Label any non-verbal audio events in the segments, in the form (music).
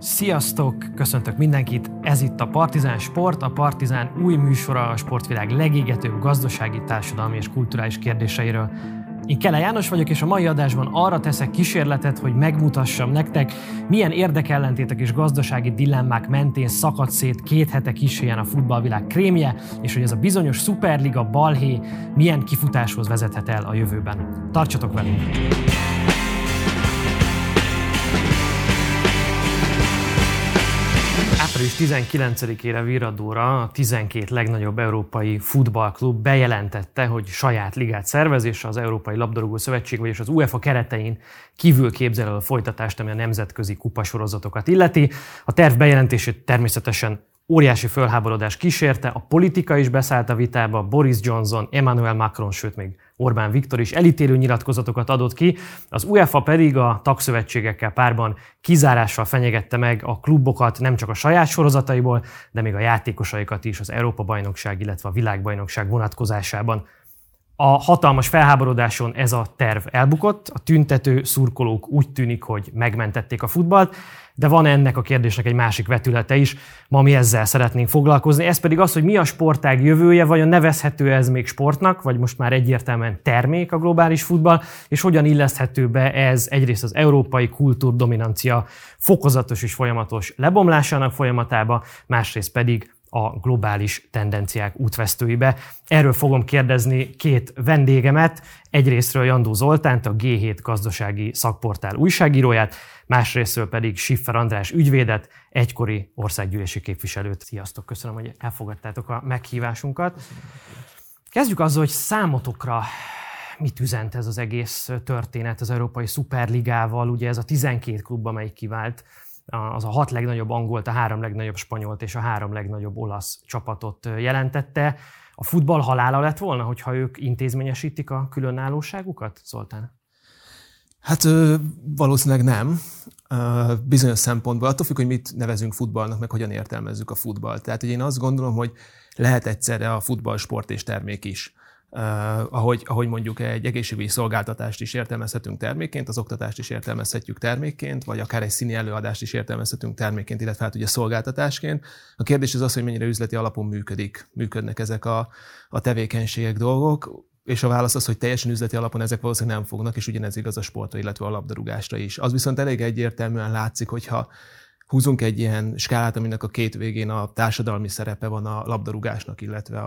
Sziasztok! Köszöntök mindenkit! Ez itt a Partizán Sport, a Partizán új műsora a sportvilág legégetőbb gazdasági, társadalmi és kulturális kérdéseiről. Én Kele János vagyok, és a mai adásban arra teszek kísérletet, hogy megmutassam nektek, milyen érdekellentétek és gazdasági dilemmák mentén szakadt szét két hete kis a futballvilág krémje, és hogy ez a bizonyos szuperliga balhé milyen kifutáshoz vezethet el a jövőben. Tartsatok velünk! Április 19-ére viradóra a 12 legnagyobb európai futballklub bejelentette, hogy saját ligát szervez, és az Európai Labdarúgó Szövetség, vagyis az UEFA keretein kívül képzel el a folytatást, ami a nemzetközi kupasorozatokat illeti. A terv bejelentését természetesen óriási fölháborodás kísérte, a politika is beszállt a vitába, Boris Johnson, Emmanuel Macron, sőt még Orbán Viktor is elítélő nyilatkozatokat adott ki, az UEFA pedig a tagszövetségekkel párban kizárással fenyegette meg a klubokat nem csak a saját sorozataiból, de még a játékosaikat is az Európa-bajnokság, illetve a világbajnokság vonatkozásában. A hatalmas felháborodáson ez a terv elbukott, a tüntető szurkolók úgy tűnik, hogy megmentették a futballt, de van ennek a kérdésnek egy másik vetülete is, ma mi ezzel szeretnénk foglalkozni. Ez pedig az, hogy mi a sportág jövője, vajon nevezhető ez még sportnak, vagy most már egyértelműen termék a globális futball, és hogyan illeszthető be ez egyrészt az európai kultúrdominancia fokozatos és folyamatos lebomlásának folyamatába, másrészt pedig a globális tendenciák útvesztőibe. Erről fogom kérdezni két vendégemet, egyrésztről Jandó Zoltánt, a G7 gazdasági szakportál újságíróját, másrésztről pedig Siffer András ügyvédet, egykori országgyűlési képviselőt. Sziasztok, köszönöm, hogy elfogadtátok a meghívásunkat. Kezdjük azzal, hogy számotokra mit üzent ez az egész történet az Európai Szuperligával, ugye ez a 12 klub, amelyik kivált az a hat legnagyobb angolt, a három legnagyobb spanyolt és a három legnagyobb olasz csapatot jelentette. A futball halála lett volna, hogyha ők intézményesítik a különállóságukat, Zoltán? Hát valószínűleg nem. Bizonyos szempontból, attól függ, hogy mit nevezünk futballnak, meg hogyan értelmezzük a futballt. Tehát hogy én azt gondolom, hogy lehet egyszerre a futball sport és termék is. Uh, ahogy, ahogy mondjuk egy egészségügyi szolgáltatást is értelmezhetünk termékként, az oktatást is értelmezhetjük termékként, vagy akár egy színi előadást is értelmezhetünk termékként, illetve hát ugye szolgáltatásként. A kérdés az az, hogy mennyire üzleti alapon működik, működnek ezek a, a tevékenységek, dolgok, és a válasz az, hogy teljesen üzleti alapon ezek valószínűleg nem fognak, és ugyanez igaz a sportra, illetve a labdarúgásra is. Az viszont elég egyértelműen látszik, hogyha húzunk egy ilyen skálát, aminek a két végén a társadalmi szerepe van a labdarúgásnak, illetve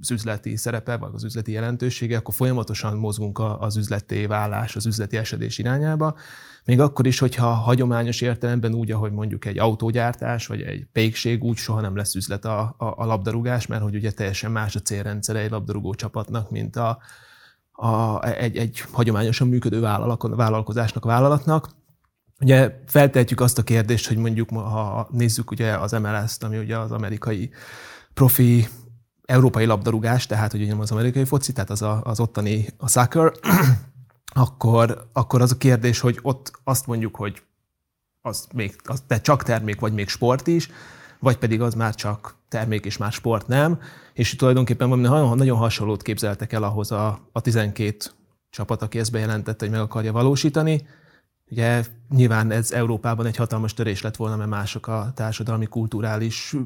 az üzleti szerepe, vagy az üzleti jelentősége, akkor folyamatosan mozgunk az üzleté válás, az üzleti esedés irányába. Még akkor is, hogyha hagyományos értelemben úgy, ahogy mondjuk egy autógyártás, vagy egy pékség, úgy soha nem lesz üzlet a, a, a labdarúgás, mert hogy ugye teljesen más a célrendszere egy labdarúgó csapatnak, mint a, a, egy, egy hagyományosan működő vállalkozásnak, vállalatnak. Ugye feltehetjük azt a kérdést, hogy mondjuk ha nézzük ugye az MLS-t, ami ugye az amerikai profi európai labdarúgás, tehát ugye az amerikai foci, tehát az, a, az ottani a soccer, (clears throat) akkor, akkor az a kérdés, hogy ott azt mondjuk, hogy az még az, de csak termék, vagy még sport is, vagy pedig az már csak termék és már sport nem, és tulajdonképpen nagyon, nagyon hasonlót képzeltek el ahhoz a, a 12 csapat, aki ezt bejelentette, hogy meg akarja valósítani, Ugye nyilván ez Európában egy hatalmas törés lett volna, mert mások a társadalmi kulturális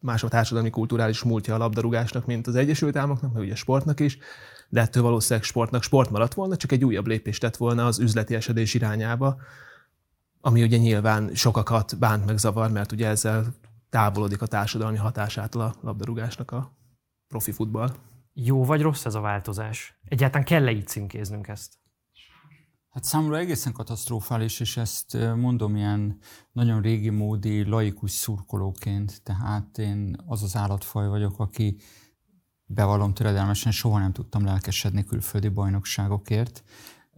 más a társadalmi kulturális múltja a labdarúgásnak, mint az Egyesült Államoknak, meg ugye sportnak is, de ettől valószínűleg sportnak sport maradt volna, csak egy újabb lépést tett volna az üzleti esedés irányába, ami ugye nyilván sokakat bánt meg zavar, mert ugye ezzel távolodik a társadalmi hatásától a labdarúgásnak a profi futball. Jó vagy rossz ez a változás? Egyáltalán kell-e így címkéznünk ezt? Hát számomra egészen katasztrofális, és ezt mondom ilyen nagyon régi módi, laikus szurkolóként. Tehát én az az állatfaj vagyok, aki bevallom töredelmesen, soha nem tudtam lelkesedni külföldi bajnokságokért.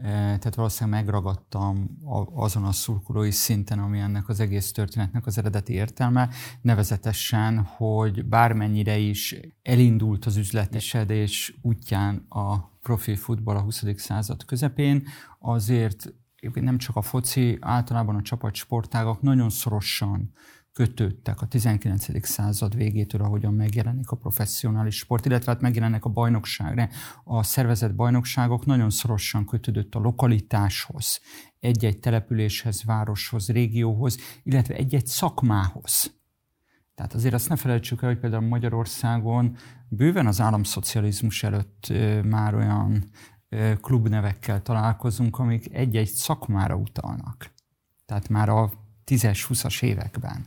Tehát valószínűleg megragadtam azon a szurkolói szinten, ami ennek az egész történetnek az eredeti értelme, nevezetesen, hogy bármennyire is elindult az üzletesedés útján a profi futball a 20. század közepén, azért nem csak a foci, általában a csapatsportágak nagyon szorosan kötődtek a 19. század végétől, ahogyan megjelenik a professzionális sport, illetve hát megjelennek a bajnokság, a szervezett bajnokságok nagyon szorosan kötődött a lokalitáshoz, egy-egy településhez, városhoz, régióhoz, illetve egy-egy szakmához. Tehát azért azt ne felejtsük el, hogy például Magyarországon bőven az államszocializmus előtt már olyan klubnevekkel találkozunk, amik egy-egy szakmára utalnak. Tehát már a 10-es, 20-as években.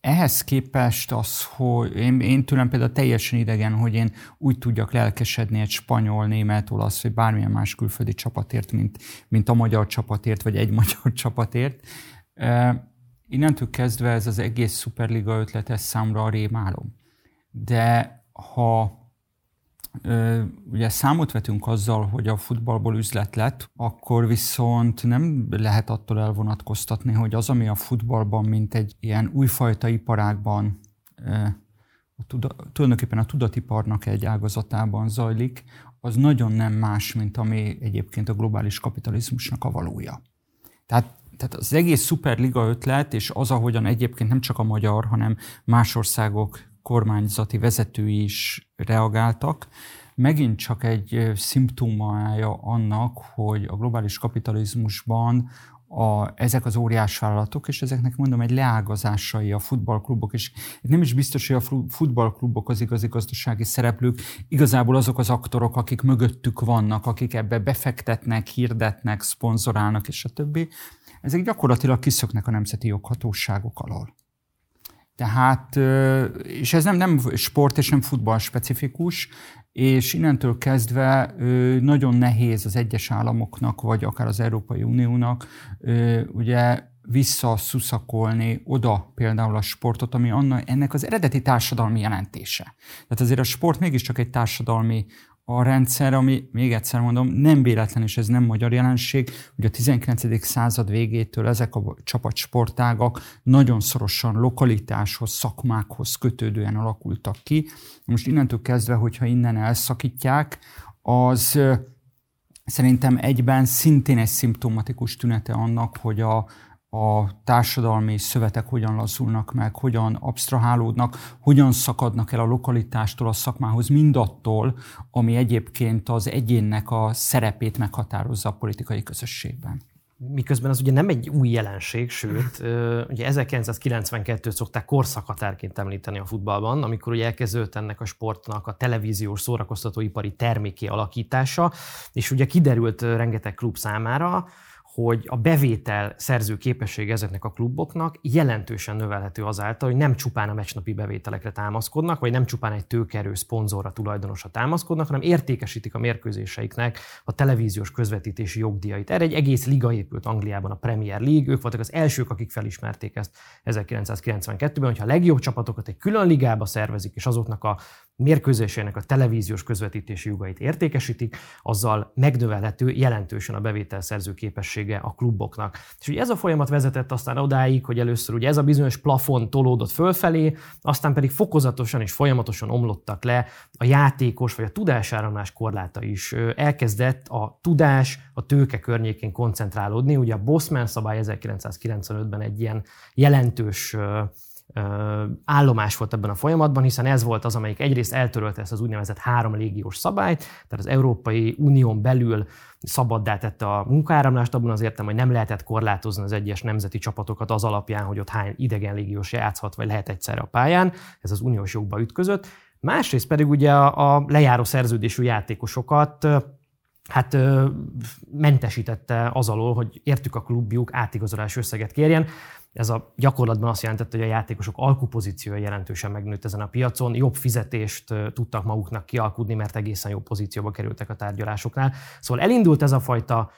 Ehhez képest az, hogy én, én tőlem például teljesen idegen, hogy én úgy tudjak lelkesedni egy spanyol, német, olasz, vagy bármilyen más külföldi csapatért, mint, mint a magyar csapatért, vagy egy (laughs) magyar csapatért. Innentől kezdve ez az egész szuperliga ötlet, ez számra a rémálom. De ha ugye számot vetünk azzal, hogy a futballból üzlet lett, akkor viszont nem lehet attól elvonatkoztatni, hogy az, ami a futballban, mint egy ilyen újfajta iparágban, a tuda, tulajdonképpen a tudatiparnak egy ágazatában zajlik, az nagyon nem más, mint ami egyébként a globális kapitalizmusnak a valója. Tehát tehát az egész szuperliga ötlet, és az, ahogyan egyébként nem csak a magyar, hanem más országok kormányzati vezetői is reagáltak, megint csak egy szimptomája annak, hogy a globális kapitalizmusban a, ezek az óriás vállalatok, és ezeknek mondom egy leágazásai a futballklubok, és nem is biztos, hogy a futballklubok az igazi gazdasági szereplők, igazából azok az aktorok, akik mögöttük vannak, akik ebbe befektetnek, hirdetnek, szponzorálnak, és a többi, ezek gyakorlatilag kiszöknek a nemzeti joghatóságok alól. Tehát, és ez nem, nem sport és nem futball specifikus, és innentől kezdve nagyon nehéz az egyes államoknak, vagy akár az Európai Uniónak ugye visszaszuszakolni oda például a sportot, ami annak, ennek az eredeti társadalmi jelentése. Tehát azért a sport mégiscsak egy társadalmi a rendszer, ami még egyszer mondom, nem véletlen, és ez nem magyar jelenség, hogy a 19. század végétől ezek a csapatsportágak nagyon szorosan lokalitáshoz, szakmákhoz kötődően alakultak ki. Most innentől kezdve, hogyha innen elszakítják, az szerintem egyben szintén egy szimptomatikus tünete annak, hogy a, a társadalmi szövetek hogyan lazulnak meg, hogyan absztrahálódnak, hogyan szakadnak el a lokalitástól a szakmához, mindattól, ami egyébként az egyénnek a szerepét meghatározza a politikai közösségben. Miközben az ugye nem egy új jelenség, sőt, ugye 1992-t szokták korszakhatárként említeni a futballban, amikor ugye elkezdődött ennek a sportnak a televíziós szórakoztatóipari terméké alakítása, és ugye kiderült rengeteg klub számára, hogy a bevétel szerző képesség ezeknek a kluboknak jelentősen növelhető azáltal, hogy nem csupán a meccsnapi bevételekre támaszkodnak, vagy nem csupán egy tőkerő szponzorra, tulajdonosra támaszkodnak, hanem értékesítik a mérkőzéseiknek a televíziós közvetítési jogdíjait. Erre egy egész liga épült Angliában, a Premier League, ők voltak az elsők, akik felismerték ezt 1992-ben, hogyha a legjobb csapatokat egy külön ligába szervezik, és azoknak a mérkőzésének a televíziós közvetítési jogait értékesítik, azzal megnövelhető jelentősen a bevételszerző képessége a kluboknak. És ugye ez a folyamat vezetett aztán odáig, hogy először ugye ez a bizonyos plafon tolódott fölfelé, aztán pedig fokozatosan és folyamatosan omlottak le a játékos vagy a tudásáramlás korláta is. Elkezdett a tudás a tőke környékén koncentrálódni. Ugye a Bosman szabály 1995-ben egy ilyen jelentős állomás volt ebben a folyamatban, hiszen ez volt az, amelyik egyrészt eltörölte ezt az úgynevezett három légiós szabályt, tehát az Európai Unión belül szabaddá tette a munkáramlást, abban az értem, hogy nem lehetett korlátozni az egyes nemzeti csapatokat az alapján, hogy ott hány idegen légiós játszhat, vagy lehet egyszerre a pályán, ez az uniós jogba ütközött. Másrészt pedig ugye a, lejáró szerződésű játékosokat hát mentesítette az alól, hogy értük a klubjuk átigazolás összeget kérjen. Ez a gyakorlatban azt jelentette, hogy a játékosok alkupozíciója jelentősen megnőtt ezen a piacon, jobb fizetést tudtak maguknak kialkudni, mert egészen jó pozícióba kerültek a tárgyalásoknál. Szóval elindult ez a fajta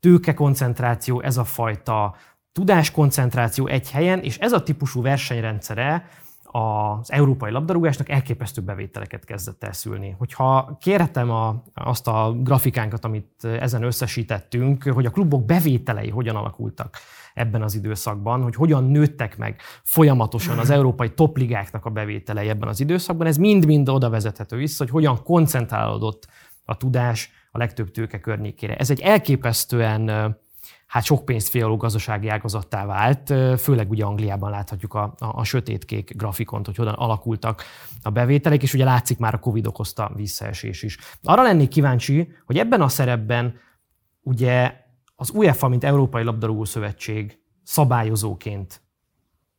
tőkekoncentráció, ez a fajta tudáskoncentráció egy helyen, és ez a típusú versenyrendszere az európai labdarúgásnak elképesztő bevételeket kezdett el szülni. Hogyha kérhetem a, azt a grafikánkat, amit ezen összesítettünk, hogy a klubok bevételei hogyan alakultak ebben az időszakban, hogy hogyan nőttek meg folyamatosan az európai topligáknak a bevételei ebben az időszakban, ez mind-mind oda vezethető vissza, hogy hogyan koncentrálódott a tudás a legtöbb tőke környékére. Ez egy elképesztően hát sok pénzt fialó gazdasági ágazattá vált, főleg ugye Angliában láthatjuk a, a, a sötétkék grafikont, hogy hogyan alakultak a bevételek, és ugye látszik már a Covid okozta visszaesés is. Arra lennék kíváncsi, hogy ebben a szerepben ugye az UEFA, mint Európai Labdarúgó Szövetség szabályozóként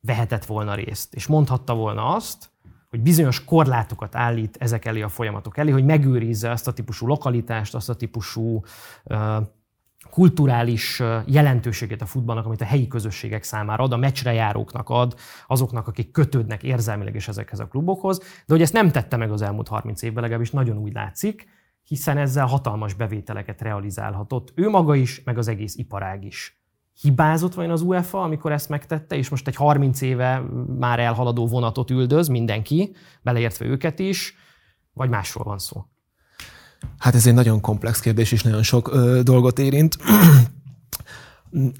vehetett volna részt, és mondhatta volna azt, hogy bizonyos korlátokat állít ezek elé a folyamatok elé, hogy megőrizze azt a típusú lokalitást, azt a típusú kulturális jelentőséget a futballnak, amit a helyi közösségek számára ad, a meccsre járóknak ad, azoknak, akik kötődnek érzelmileg is ezekhez a klubokhoz, de hogy ezt nem tette meg az elmúlt 30 évben, legalábbis nagyon úgy látszik, hiszen ezzel hatalmas bevételeket realizálhatott ő maga is, meg az egész iparág is. Hibázott vajon az UEFA, amikor ezt megtette, és most egy 30 éve már elhaladó vonatot üldöz mindenki, beleértve őket is, vagy másról van szó? Hát ez egy nagyon komplex kérdés, és nagyon sok ö, dolgot érint.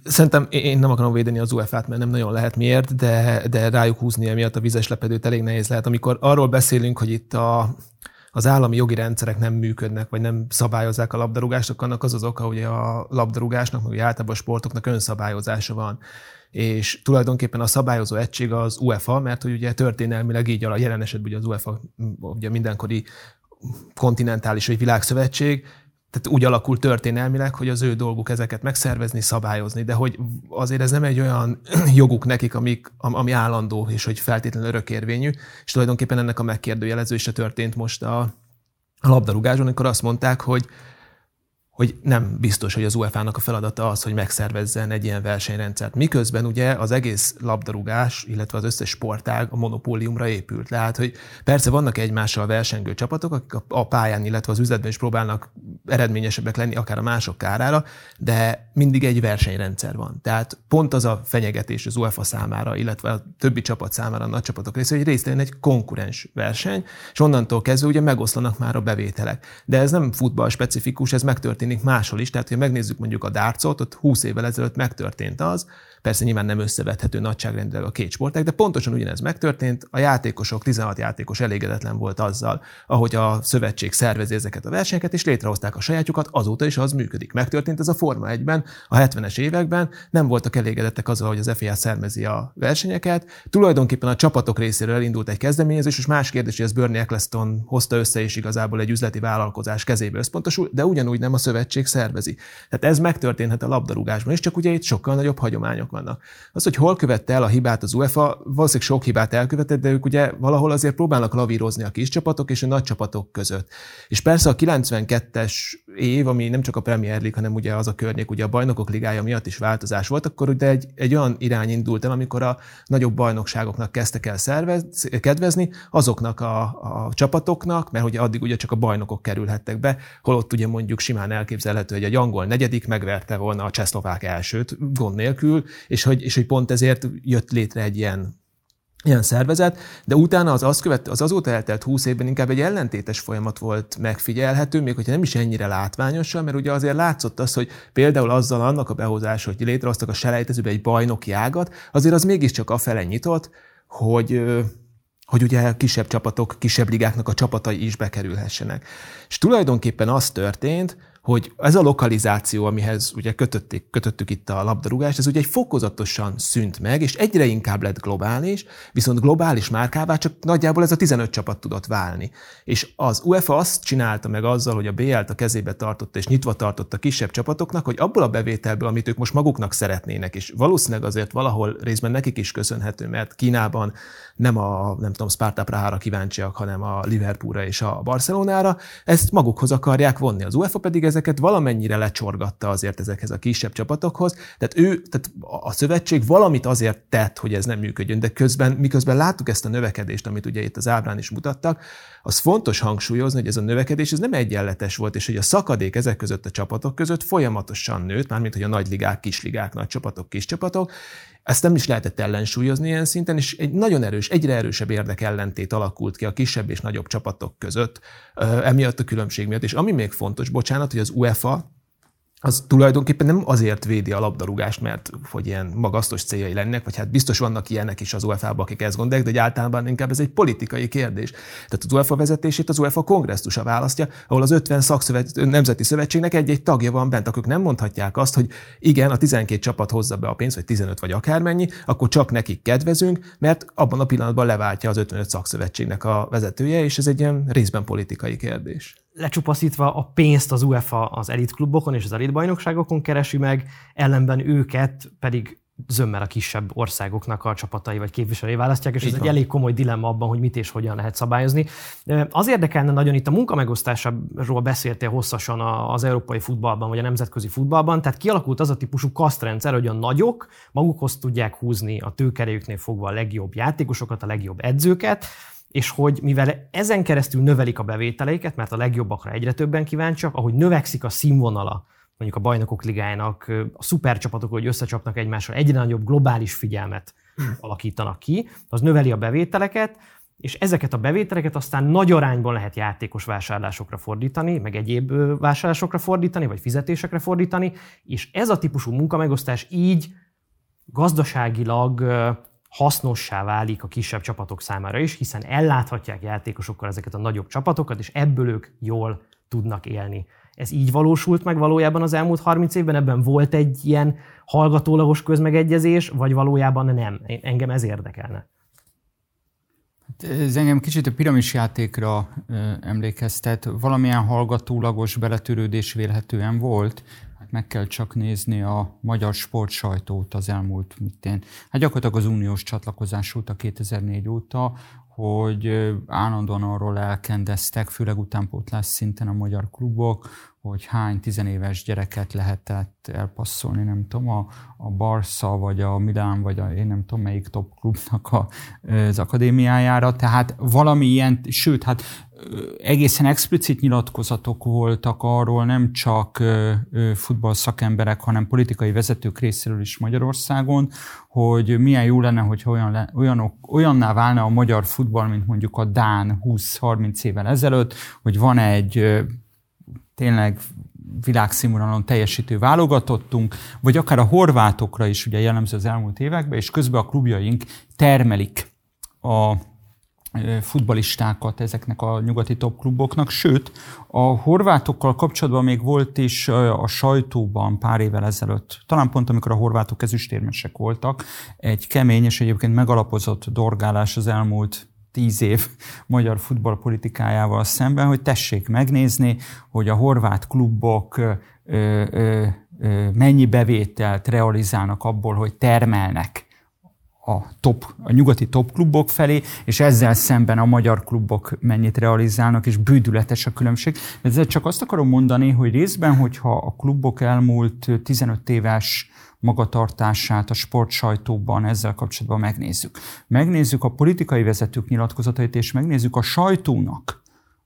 Szerintem én nem akarom védeni az UEFA-t, mert nem nagyon lehet miért, de, de rájuk húzni emiatt a vizes lepedőt elég nehéz lehet. Amikor arról beszélünk, hogy itt a, az állami jogi rendszerek nem működnek, vagy nem szabályozzák a labdarúgást, akkor annak az az oka, hogy a labdarúgásnak, meg általában a sportoknak önszabályozása van. És tulajdonképpen a szabályozó egység az UEFA, mert hogy ugye történelmileg így a jelen esetben ugye az UEFA ugye mindenkori kontinentális vagy világszövetség, tehát úgy alakul történelmileg, hogy az ő dolguk ezeket megszervezni, szabályozni, de hogy azért ez nem egy olyan (clears throat) joguk nekik, amik, ami állandó, és hogy feltétlenül örökérvényű, és tulajdonképpen ennek a megkérdőjelezése történt most a, labdarúgáson, amikor azt mondták, hogy hogy nem biztos, hogy az UEFA-nak a feladata az, hogy megszervezzen egy ilyen versenyrendszert. Miközben ugye az egész labdarúgás, illetve az összes sportág a monopóliumra épült. Tehát, hogy persze vannak egymással versengő csapatok, akik a pályán, illetve az üzletben is próbálnak eredményesebbek lenni, akár a mások kárára, de mindig egy versenyrendszer van. Tehát pont az a fenyegetés az UEFA számára, illetve a többi csapat számára, a nagy csapatok részéről, hogy részt egy konkurens verseny, és onnantól kezdve ugye megoszlanak már a bevételek. De ez nem futball specifikus, ez megtörténik történik máshol is. Tehát, ha megnézzük mondjuk a dárcot, ott 20 évvel ezelőtt megtörtént az, Persze nyilván nem összevethető nagyságrendileg a két sportág, de pontosan ugyanez megtörtént. A játékosok, 16 játékos elégedetlen volt azzal, ahogy a szövetség szervezi ezeket a versenyeket, és létrehozták a sajátjukat, azóta is az működik. Megtörtént ez a Forma 1-ben, a 70-es években, nem voltak elégedettek azzal, hogy az FIA szervezi a versenyeket. Tulajdonképpen a csapatok részéről elindult egy kezdeményezés, és más kérdés, hogy ez Bernie Eccleston hozta össze, és igazából egy üzleti vállalkozás kezébe összpontosul, de ugyanúgy nem a szövetség szervezi. Tehát ez megtörténhet a labdarúgásban is, csak ugye itt sokkal nagyobb hagyományok hibák vannak. Az, hogy hol követte el a hibát az UEFA, valószínűleg sok hibát elkövetett, de ők ugye valahol azért próbálnak lavírozni a kis csapatok és a nagy csapatok között. És persze a 92-es év, ami nem csak a Premier League, hanem ugye az a környék, ugye a bajnokok ligája miatt is változás volt, akkor ugye egy, egy olyan irány indult el, amikor a nagyobb bajnokságoknak kezdtek el szervez, kedvezni, azoknak a, a csapatoknak, mert ugye addig ugye csak a bajnokok kerülhettek be, holott ugye mondjuk simán elképzelhető, hogy egy angol negyedik megverte volna a csehszlovák elsőt gond nélkül, és hogy, és hogy pont ezért jött létre egy ilyen ilyen szervezet, de utána az, az, követ, az azóta eltelt 20 évben inkább egy ellentétes folyamat volt megfigyelhető, még hogyha nem is ennyire látványosan, mert ugye azért látszott az, hogy például azzal annak a behozása, hogy létrehoztak a selejtezőbe egy bajnoki ágat, azért az mégiscsak afele nyitott, hogy hogy ugye kisebb csapatok, kisebb ligáknak a csapatai is bekerülhessenek. És tulajdonképpen az történt, hogy ez a lokalizáció, amihez ugye kötötték, kötöttük itt a labdarúgást, ez ugye egy fokozatosan szűnt meg, és egyre inkább lett globális, viszont globális márkává csak nagyjából ez a 15 csapat tudott válni. És az UEFA azt csinálta meg azzal, hogy a BL-t a kezébe tartotta és nyitva tartotta kisebb csapatoknak, hogy abból a bevételből, amit ők most maguknak szeretnének, és valószínűleg azért valahol részben nekik is köszönhető, mert Kínában nem a, nem tudom, Sparta Prahára kíváncsiak, hanem a Liverpoolra és a Barcelonára, ezt magukhoz akarják vonni. Az UEFA pedig ezeket valamennyire lecsorgatta azért ezekhez a kisebb csapatokhoz. Tehát ő, tehát a szövetség valamit azért tett, hogy ez nem működjön, de közben, miközben láttuk ezt a növekedést, amit ugye itt az ábrán is mutattak, az fontos hangsúlyozni, hogy ez a növekedés ez nem egyenletes volt, és hogy a szakadék ezek között a csapatok között folyamatosan nőtt, mármint hogy a nagy ligák, kis ligák, nagy csapatok, kis csapatok, ezt nem is lehetett ellensúlyozni ilyen szinten, és egy nagyon erős, egyre erősebb érdekellentét alakult ki a kisebb és nagyobb csapatok között, emiatt a különbség miatt. És ami még fontos, bocsánat, hogy az UEFA az tulajdonképpen nem azért védi a labdarúgást, mert hogy ilyen magasztos céljai lennek, vagy hát biztos vannak ilyenek is az UEFA-ban, akik ezt gondolják, de általában inkább ez egy politikai kérdés. Tehát az UEFA vezetését az UEFA kongresszusa választja, ahol az 50 szakszövet, nemzeti szövetségnek egy-egy tagja van bent, akik nem mondhatják azt, hogy igen, a 12 csapat hozza be a pénzt, vagy 15 vagy akármennyi, akkor csak nekik kedvezünk, mert abban a pillanatban leváltja az 55 szakszövetségnek a vezetője, és ez egy ilyen részben politikai kérdés lecsupaszítva a pénzt az UEFA az elitklubokon és az elitbajnokságokon keresi meg, ellenben őket pedig zömmel a kisebb országoknak a csapatai vagy képviselői választják, és Így ez van. egy elég komoly dilemma abban, hogy mit és hogyan lehet szabályozni. Az érdekelne nagyon itt a munkamegosztásról beszéltél hosszasan az európai futballban, vagy a nemzetközi futballban, tehát kialakult az a típusú kasztrendszer, hogy a nagyok magukhoz tudják húzni a tőkerejüknél fogva a legjobb játékosokat, a legjobb edzőket, és hogy mivel ezen keresztül növelik a bevételeiket, mert a legjobbakra egyre többen kíváncsiak, ahogy növekszik a színvonala mondjuk a bajnokok ligájának, a szupercsapatok, hogy összecsapnak egymással, egyre nagyobb globális figyelmet alakítanak ki, az növeli a bevételeket, és ezeket a bevételeket aztán nagy arányban lehet játékos vásárlásokra fordítani, meg egyéb vásárlásokra fordítani, vagy fizetésekre fordítani, és ez a típusú munkamegosztás így gazdaságilag hasznossá válik a kisebb csapatok számára is, hiszen elláthatják játékosokkal ezeket a nagyobb csapatokat, és ebből ők jól tudnak élni. Ez így valósult meg valójában az elmúlt 30 évben? Ebben volt egy ilyen hallgatólagos közmegegyezés, vagy valójában nem? Engem ez érdekelne. Hát, ez engem kicsit a piramis játékra emlékeztet. Valamilyen hallgatólagos beletörődés vélhetően volt, meg kell csak nézni a magyar sportsajtót az elmúlt, mit én, hát gyakorlatilag az uniós csatlakozás óta, 2004 óta, hogy állandóan arról elkendeztek, főleg utánpótlás szinten a magyar klubok, hogy hány tizenéves gyereket lehetett elpasszolni, nem tudom, a, a Barca, vagy a Milán, vagy a, én nem tudom melyik top klubnak a, az akadémiájára, tehát valami ilyen, sőt, hát egészen explicit nyilatkozatok voltak arról, nem csak futball szakemberek, hanem politikai vezetők részéről is Magyarországon, hogy milyen jó lenne, hogyha olyan, olyanok, olyanná válna a magyar futball, mint mondjuk a Dán 20-30 évvel ezelőtt, hogy van egy tényleg világszínvonalon teljesítő válogatottunk, vagy akár a horvátokra is ugye jellemző az elmúlt években, és közben a klubjaink termelik a futbalistákat ezeknek a nyugati top kluboknak, sőt, a horvátokkal kapcsolatban még volt is a sajtóban pár évvel ezelőtt, talán pont amikor a horvátok ezüstérmesek voltak, egy kemény és egyébként megalapozott dorgálás az elmúlt tíz év (laughs) magyar futballpolitikájával szemben, hogy tessék megnézni, hogy a horvát klubok ö, ö, ö, mennyi bevételt realizálnak abból, hogy termelnek a, top, a nyugati top klubok felé, és ezzel szemben a magyar klubok mennyit realizálnak, és bődületes a különbség. Ezzel csak azt akarom mondani, hogy részben, hogyha a klubok elmúlt 15 éves magatartását a sportsajtóban ezzel kapcsolatban megnézzük. Megnézzük a politikai vezetők nyilatkozatait, és megnézzük a sajtónak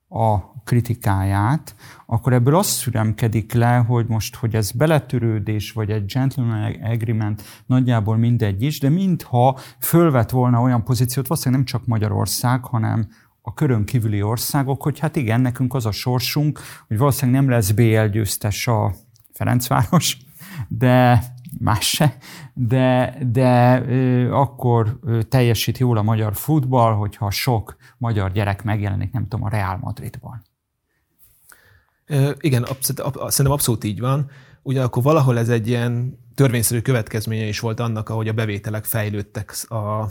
a kritikáját, akkor ebből azt szüremkedik le, hogy most, hogy ez beletörődés, vagy egy gentleman agreement, nagyjából mindegy is, de mintha fölvet volna olyan pozíciót, valószínűleg nem csak Magyarország, hanem a körön kívüli országok, hogy hát igen, nekünk az a sorsunk, hogy valószínűleg nem lesz BL győztes a Ferencváros, de más se, de, de ö, akkor ö, teljesít jól a magyar futball, hogyha sok magyar gyerek megjelenik, nem tudom, a Real Madridban. Igen, absz- szerintem abszolút így van. Ugyanakkor valahol ez egy ilyen törvényszerű következménye is volt annak, ahogy a bevételek fejlődtek, a, a,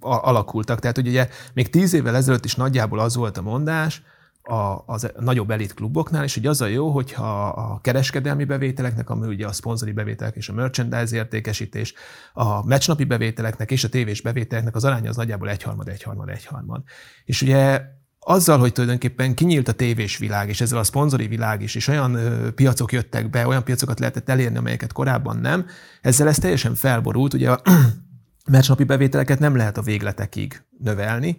alakultak. Tehát ugye még tíz évvel ezelőtt is nagyjából az volt a mondás, a, az nagyobb elit kluboknál, és hogy az a jó, hogyha a kereskedelmi bevételeknek, ami ugye a szponzori bevételek és a merchandise értékesítés, a meccsnapi bevételeknek és a tévés bevételeknek az aránya az nagyjából egyharmad, egyharmad, egyharmad. És ugye azzal, hogy tulajdonképpen kinyílt a tévés világ, és ezzel a szponzori világ is, és olyan piacok jöttek be, olyan piacokat lehetett elérni, amelyeket korábban nem, ezzel ez teljesen felborult. Ugye a (clears throat) meccsnapi bevételeket nem lehet a végletekig növelni,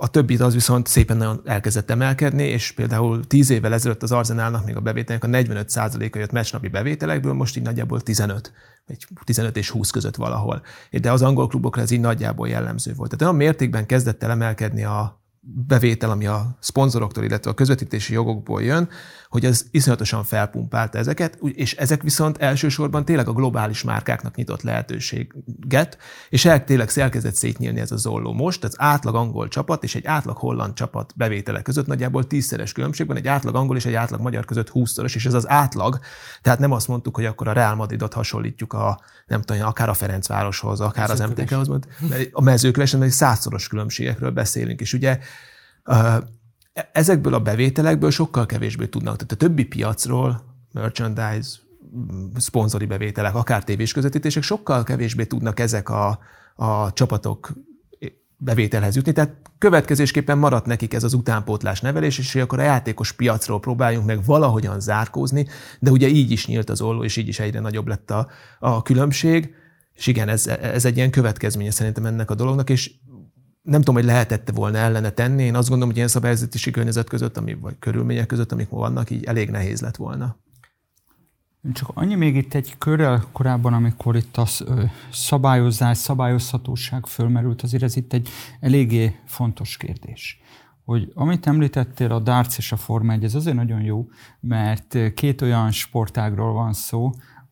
a többit az viszont szépen nagyon elkezdett emelkedni, és például 10 évvel ezelőtt az Arzenálnak még a bevételnek a 45%-a jött meccsnapi bevételekből, most így nagyjából 15, vagy 15 és 20 között valahol. De az angol klubokra ez így nagyjából jellemző volt. Tehát olyan mértékben kezdett el emelkedni a bevétel, ami a szponzoroktól, illetve a közvetítési jogokból jön, hogy az iszonyatosan felpumpálta ezeket, és ezek viszont elsősorban tényleg a globális márkáknak nyitott lehetőséget, és el, tényleg elkezdett szétnyílni ez a zolló most, az átlag angol csapat és egy átlag holland csapat bevétele között nagyjából tízszeres különbség van, egy átlag angol és egy átlag magyar között húszszoros, és ez az átlag, tehát nem azt mondtuk, hogy akkor a Real Madridot hasonlítjuk a, nem tudom, akár a Ferencvároshoz, akár az MTK-hoz, a mezőkövesen, egy százszoros különbségekről beszélünk, és ugye ezekből a bevételekből sokkal kevésbé tudnak. Tehát a többi piacról, merchandise, szponzori bevételek, akár tévés közvetítések, sokkal kevésbé tudnak ezek a, a csapatok bevételhez jutni. Tehát következésképpen maradt nekik ez az utánpótlás nevelés, és akkor a játékos piacról próbáljunk meg valahogyan zárkózni, de ugye így is nyílt az olló, és így is egyre nagyobb lett a, a különbség. És igen, ez, ez egy ilyen következménye szerintem ennek a dolognak, és nem tudom, hogy lehetette volna ellene tenni. Én azt gondolom, hogy ilyen szabályozási környezet között, ami, vagy körülmények között, amik vannak, így elég nehéz lett volna. Csak annyi még itt egy körrel korábban, amikor itt a szabályozás, szabályozhatóság fölmerült, azért ez itt egy eléggé fontos kérdés. Hogy amit említettél, a darts és a Forma 1, ez azért nagyon jó, mert két olyan sportágról van szó,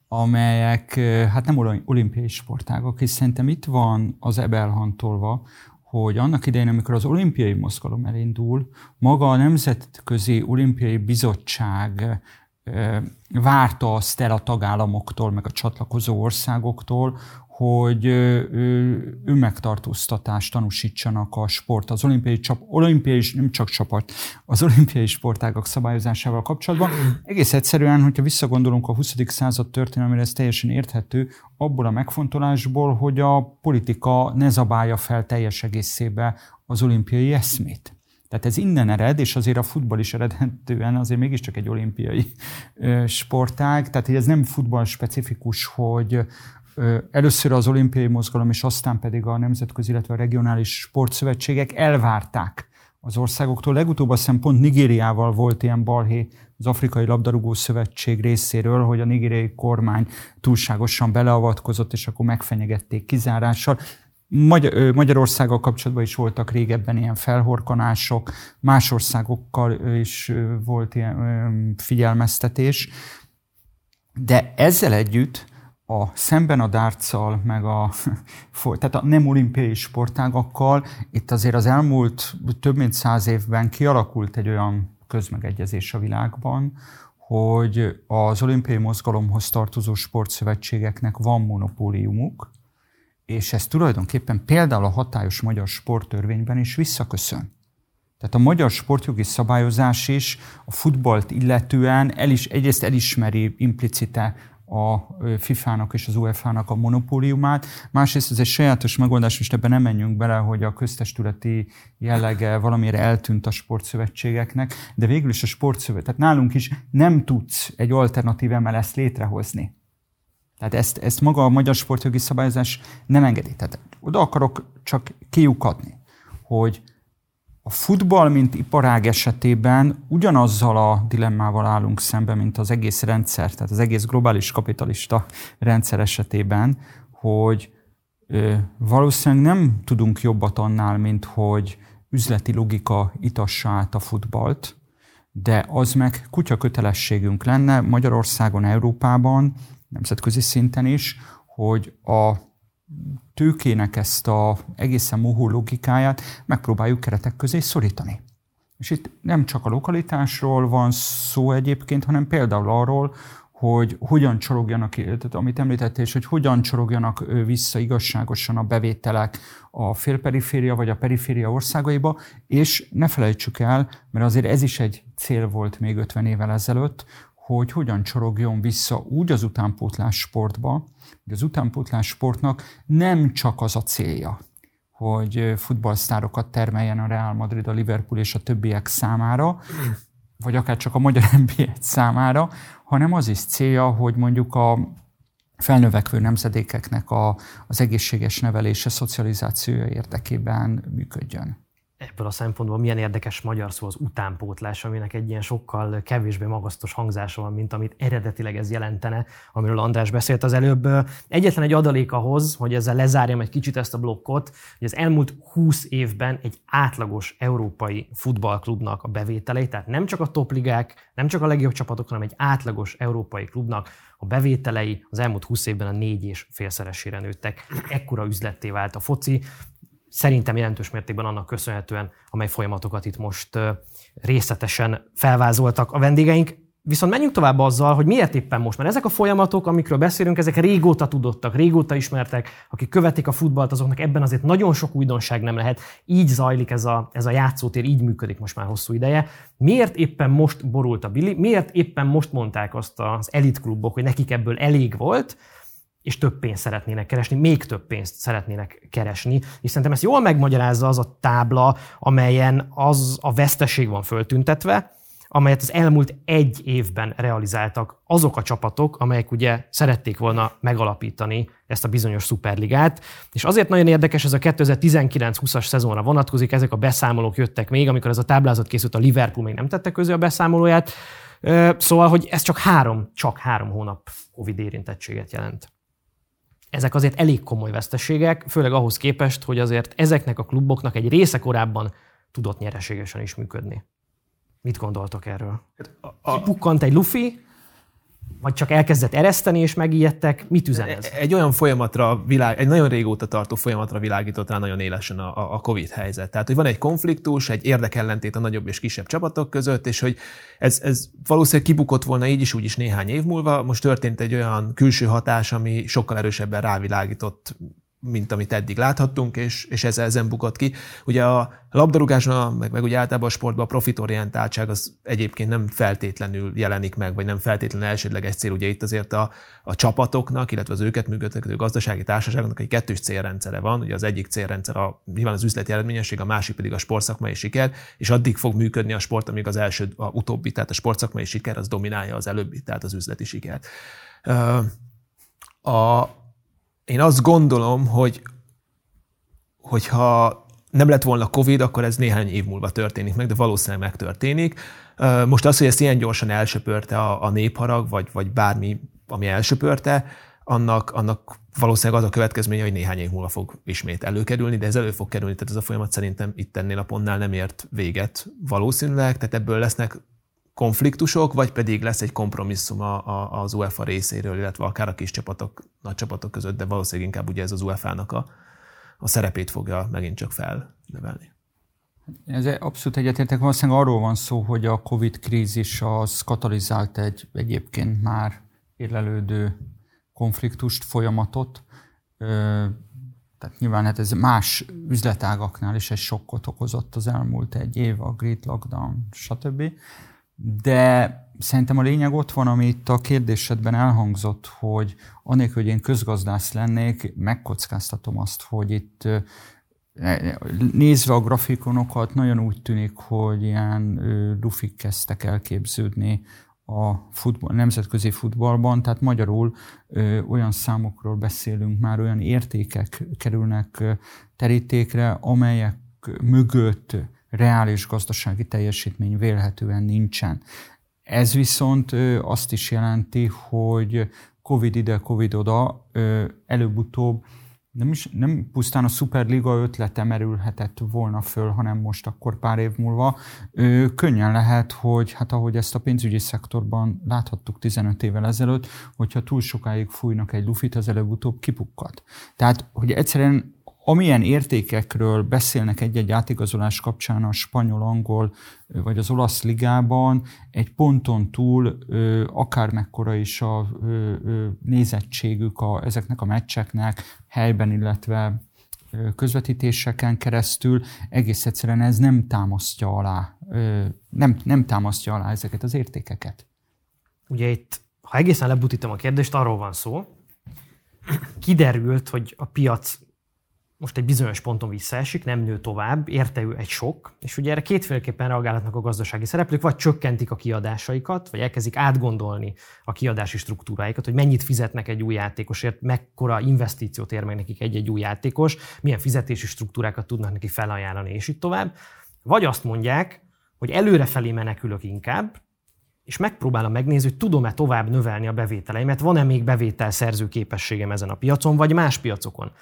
amelyek hát nem olimpiai sportágok, és szerintem itt van az ebelhantolva, hogy annak idején, amikor az olimpiai mozgalom elindul, maga a Nemzetközi Olimpiai Bizottság várta azt el a tagállamoktól, meg a csatlakozó országoktól, hogy önmegtartóztatást tanúsítsanak a sport, az olimpiai, csap, olimpiai nem csak csapat, az olimpiai sportágak szabályozásával kapcsolatban. Egész egyszerűen, hogyha visszagondolunk a 20. század történelmére, ez teljesen érthető, abból a megfontolásból, hogy a politika ne zabálja fel teljes egészébe az olimpiai eszmét. Tehát ez innen ered, és azért a futball is eredhetően azért mégiscsak egy olimpiai sportág, tehát ez nem futball specifikus, hogy először az olimpiai mozgalom, és aztán pedig a nemzetközi, illetve a regionális sportszövetségek elvárták az országoktól. Legutóbb azt hiszem pont Nigériával volt ilyen balhé az Afrikai Labdarúgó Szövetség részéről, hogy a nigériai kormány túlságosan beleavatkozott, és akkor megfenyegették kizárással. Magyar, Magyarországgal kapcsolatban is voltak régebben ilyen felhorkanások, más országokkal is volt ilyen figyelmeztetés, de ezzel együtt a szemben a dárccal, meg a, (laughs) tehát a nem olimpiai sportágakkal, itt azért az elmúlt több mint száz évben kialakult egy olyan közmegegyezés a világban, hogy az olimpiai mozgalomhoz tartozó sportszövetségeknek van monopóliumuk, és ez tulajdonképpen például a hatályos magyar sporttörvényben is visszaköszön. Tehát a magyar sportjogi szabályozás is a futballt illetően el is, egyrészt elismeri implicite a FIFA-nak és az UEFA-nak a monopóliumát. Másrészt ez egy sajátos megoldás, most ebben nem menjünk bele, hogy a köztestületi jellege valamire eltűnt a sportszövetségeknek, de végül is a sportszövet, tehát nálunk is nem tudsz egy alternatív MLS létrehozni. Tehát ezt, ezt maga a magyar sportjogi szabályozás nem engedi. Tehát oda akarok csak kiukadni, hogy a futball, mint iparág esetében ugyanazzal a dilemmával állunk szemben, mint az egész rendszer, tehát az egész globális kapitalista rendszer esetében, hogy ö, valószínűleg nem tudunk jobbat annál, mint hogy üzleti logika itassa át a futballt, de az meg kutya kötelességünk lenne Magyarországon, Európában, nemzetközi szinten is, hogy a tőkének ezt a egészen mohó logikáját megpróbáljuk keretek közé szorítani. És itt nem csak a lokalitásról van szó egyébként, hanem például arról, hogy hogyan csorogjanak, tehát amit említettél, és hogy hogyan csorogjanak vissza igazságosan a bevételek a félperiféria vagy a periféria országaiba, és ne felejtsük el, mert azért ez is egy cél volt még 50 évvel ezelőtt, hogy hogyan csorogjon vissza úgy az utánpótlás sportba, hogy az utánpótlás sportnak nem csak az a célja, hogy futballsztárokat termeljen a Real Madrid, a Liverpool és a többiek számára, vagy akár csak a magyar (laughs) nba számára, hanem az is célja, hogy mondjuk a felnövekvő nemzedékeknek a, az egészséges nevelése, szocializációja érdekében működjön. Ebből a szempontból milyen érdekes magyar szó az utánpótlás, aminek egy ilyen sokkal kevésbé magasztos hangzása van, mint amit eredetileg ez jelentene, amiről András beszélt az előbb. Egyetlen egy adalék ahhoz, hogy ezzel lezárjam egy kicsit ezt a blokkot, hogy az elmúlt 20 évben egy átlagos európai futballklubnak a bevételei, tehát nem csak a topligák, nem csak a legjobb csapatok, hanem egy átlagos európai klubnak a bevételei az elmúlt 20 évben a négy és félszeresére nőttek. Ekkora üzletté vált a foci szerintem jelentős mértékben annak köszönhetően, amely folyamatokat itt most részletesen felvázoltak a vendégeink. Viszont menjünk tovább azzal, hogy miért éppen most, mert ezek a folyamatok, amikről beszélünk, ezek régóta tudottak, régóta ismertek, akik követik a futballt, azoknak ebben azért nagyon sok újdonság nem lehet. Így zajlik ez a, ez a játszótér, így működik most már hosszú ideje. Miért éppen most borult a Billy? Miért éppen most mondták azt az elitklubok, hogy nekik ebből elég volt? És több pénzt szeretnének keresni, még több pénzt szeretnének keresni. És szerintem ezt jól megmagyarázza az a tábla, amelyen az a veszteség van föltüntetve, amelyet az elmúlt egy évben realizáltak azok a csapatok, amelyek ugye szerették volna megalapítani ezt a bizonyos szuperligát. És azért nagyon érdekes, ez a 2019-20-as szezonra vonatkozik, ezek a beszámolók jöttek még, amikor ez a táblázat készült, a Liverpool még nem tette közé a beszámolóját. Szóval, hogy ez csak három, csak három hónap Covid érintettséget jelent ezek azért elég komoly veszteségek, főleg ahhoz képest, hogy azért ezeknek a kluboknak egy része korábban tudott nyereségesen is működni. Mit gondoltok erről? Kipukkant egy lufi, vagy csak elkezdett ereszteni, és megijedtek? Mit üzen ez? Egy olyan folyamatra, világ, egy nagyon régóta tartó folyamatra világított rá nagyon élesen a, a COVID helyzet. Tehát, hogy van egy konfliktus, egy érdekellentét a nagyobb és kisebb csapatok között, és hogy ez, ez valószínűleg kibukott volna így is, úgy is néhány év múlva. Most történt egy olyan külső hatás, ami sokkal erősebben rávilágított mint amit eddig láthattunk, és, és ez ezen bukott ki. Ugye a labdarúgáson, meg, meg ugye általában a sportban a profitorientáltság az egyébként nem feltétlenül jelenik meg, vagy nem feltétlenül elsődleges cél. Ugye itt azért a, a csapatoknak, illetve az őket működtető gazdasági társaságoknak egy kettős célrendszere van. Ugye az egyik célrendszer a, nyilván az üzleti eredményesség, a másik pedig a sportszakmai siker, és addig fog működni a sport, amíg az első, a utóbbi, tehát a sportszakmai siker az dominálja az előbbi, tehát az üzleti sikert. A, én azt gondolom, hogy hogyha nem lett volna Covid, akkor ez néhány év múlva történik meg, de valószínűleg megtörténik. Most az, hogy ezt ilyen gyorsan elsöpörte a, a népharag, vagy, vagy bármi, ami elsöpörte, annak, annak valószínűleg az a következménye, hogy néhány év múlva fog ismét előkerülni, de ez elő fog kerülni, tehát ez a folyamat szerintem itt ennél a pontnál nem ért véget valószínűleg, tehát ebből lesznek konfliktusok, vagy pedig lesz egy kompromisszum a, a, az UEFA részéről, illetve akár a kis csapatok, nagy csapatok között, de valószínűleg inkább ugye ez az UEFA-nak a, a szerepét fogja megint csak felnövelni. Ez abszolút egyetértek. Valószínűleg arról van szó, hogy a Covid krízis az katalizált egy egyébként már érlelődő konfliktust, folyamatot. Tehát nyilván hát ez más üzletágaknál is egy sokkot okozott az elmúlt egy év, a Great Lockdown, stb. De szerintem a lényeg ott van, ami itt a kérdésedben elhangzott, hogy anélkül, hogy én közgazdász lennék, megkockáztatom azt, hogy itt nézve a grafikonokat, nagyon úgy tűnik, hogy ilyen lufik kezdtek elképződni a futball, nemzetközi futballban, tehát magyarul ö, olyan számokról beszélünk már, olyan értékek kerülnek terítékre, amelyek mögött reális gazdasági teljesítmény vélhetően nincsen. Ez viszont azt is jelenti, hogy Covid ide, Covid oda, előbb-utóbb nem, is, nem pusztán a Superliga ötlete merülhetett volna föl, hanem most akkor pár év múlva. Könnyen lehet, hogy hát ahogy ezt a pénzügyi szektorban láthattuk 15 évvel ezelőtt, hogyha túl sokáig fújnak egy lufit, az előbb-utóbb kipukkat. Tehát, hogy egyszerűen amilyen értékekről beszélnek egy-egy átigazolás kapcsán a spanyol, angol vagy az olasz ligában, egy ponton túl akármekkora is a nézettségük a, ezeknek a meccseknek helyben, illetve közvetítéseken keresztül, egész egyszerűen ez nem támasztja alá, nem, nem támasztja alá ezeket az értékeket. Ugye itt, ha egészen lebutítom a kérdést, arról van szó, kiderült, hogy a piac most egy bizonyos ponton visszaesik, nem nő tovább, érte ő egy sok, és ugye erre kétféleképpen reagálhatnak a gazdasági szereplők, vagy csökkentik a kiadásaikat, vagy elkezdik átgondolni a kiadási struktúráikat, hogy mennyit fizetnek egy új játékosért, mekkora investíciót ér meg nekik egy-egy új játékos, milyen fizetési struktúrákat tudnak neki felajánlani, és így tovább. Vagy azt mondják, hogy előrefelé menekülök inkább, és megpróbálom megnézni, hogy tudom-e tovább növelni a bevételeimet, van-e még bevételszerző képességem ezen a piacon, vagy más piacokon.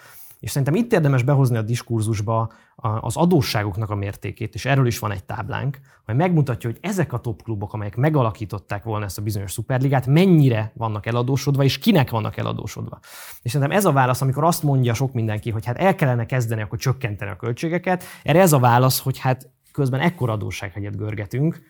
És szerintem itt érdemes behozni a diskurzusba az adósságoknak a mértékét, és erről is van egy táblánk, hogy megmutatja, hogy ezek a top klubok, amelyek megalakították volna ezt a bizonyos szuperligát, mennyire vannak eladósodva, és kinek vannak eladósodva. És szerintem ez a válasz, amikor azt mondja sok mindenki, hogy hát el kellene kezdeni akkor csökkenteni a költségeket, erre ez a válasz, hogy hát közben ekkor adóssághegyet görgetünk,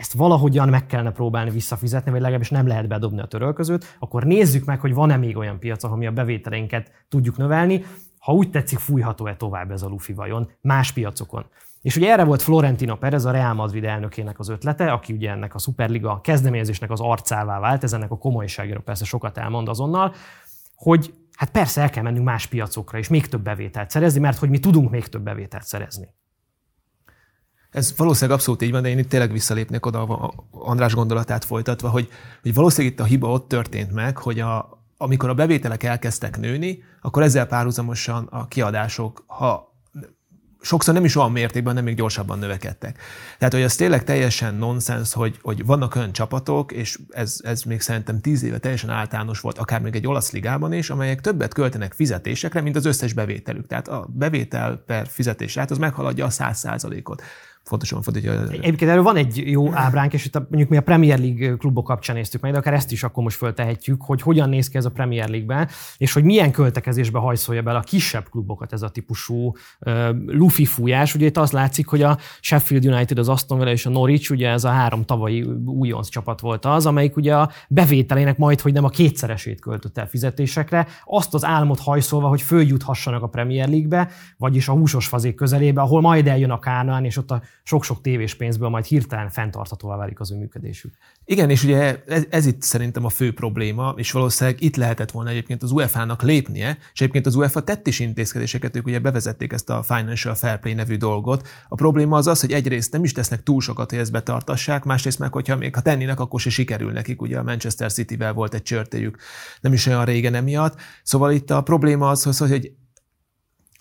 ezt valahogyan meg kellene próbálni visszafizetni, vagy legalábbis nem lehet bedobni a törölközőt, akkor nézzük meg, hogy van-e még olyan piac, ahol mi a bevételeinket tudjuk növelni, ha úgy tetszik, fújható-e tovább ez a lufi vajon más piacokon. És ugye erre volt Florentino Perez, a Real Madrid elnökének az ötlete, aki ugye ennek a Superliga kezdeményezésnek az arcává vált, ez ennek a komolyságéről persze sokat elmond azonnal, hogy hát persze el kell mennünk más piacokra, és még több bevételt szerezni, mert hogy mi tudunk még több bevételt szerezni. Ez valószínűleg abszolút így van, de én itt tényleg visszalépnék oda András gondolatát folytatva, hogy, hogy valószínűleg itt a hiba ott történt meg, hogy a, amikor a bevételek elkezdtek nőni, akkor ezzel párhuzamosan a kiadások, ha sokszor nem is olyan mértékben, nem még gyorsabban növekedtek. Tehát, hogy ez tényleg teljesen nonsens, hogy, hogy vannak olyan csapatok, és ez, ez még szerintem tíz éve teljesen általános volt, akár még egy olasz ligában is, amelyek többet költenek fizetésekre, mint az összes bevételük. Tehát a bevétel per fizetés, hát az meghaladja a száz százalékot fontosan fontos, hogy... Egyébként erről van egy jó ábránk, és itt a, mondjuk mi a Premier League klubok kapcsán néztük meg, de akár ezt is akkor most föltehetjük, hogy hogyan néz ki ez a Premier League-ben, és hogy milyen költekezésbe hajszolja bele a kisebb klubokat ez a típusú uh, lufi fújás. Ugye itt az látszik, hogy a Sheffield United, az Aston Villa és a Norwich, ugye ez a három tavalyi újonc csapat volt az, amelyik ugye a bevételének majd, hogy nem a kétszeresét költött el fizetésekre, azt az álmot hajszolva, hogy följuthassanak a Premier League-be, vagyis a húsos fazék közelébe, ahol majd eljön a Kánaán, és ott a sok-sok tévés pénzből majd hirtelen fenntarthatóvá válik az ő működésük. Igen, és ugye ez, ez itt szerintem a fő probléma, és valószínűleg itt lehetett volna egyébként az UEFA-nak lépnie, és egyébként az UEFA tett is intézkedéseket, ők ugye bevezették ezt a Financial Fair Play nevű dolgot. A probléma az az, hogy egyrészt nem is tesznek túl sokat, hogy ezt betartassák, másrészt meg, hogyha még ha tennének, akkor se sikerül nekik. Ugye a Manchester City-vel volt egy csörtéjük nem is olyan régen emiatt. Szóval itt a probléma az, hogy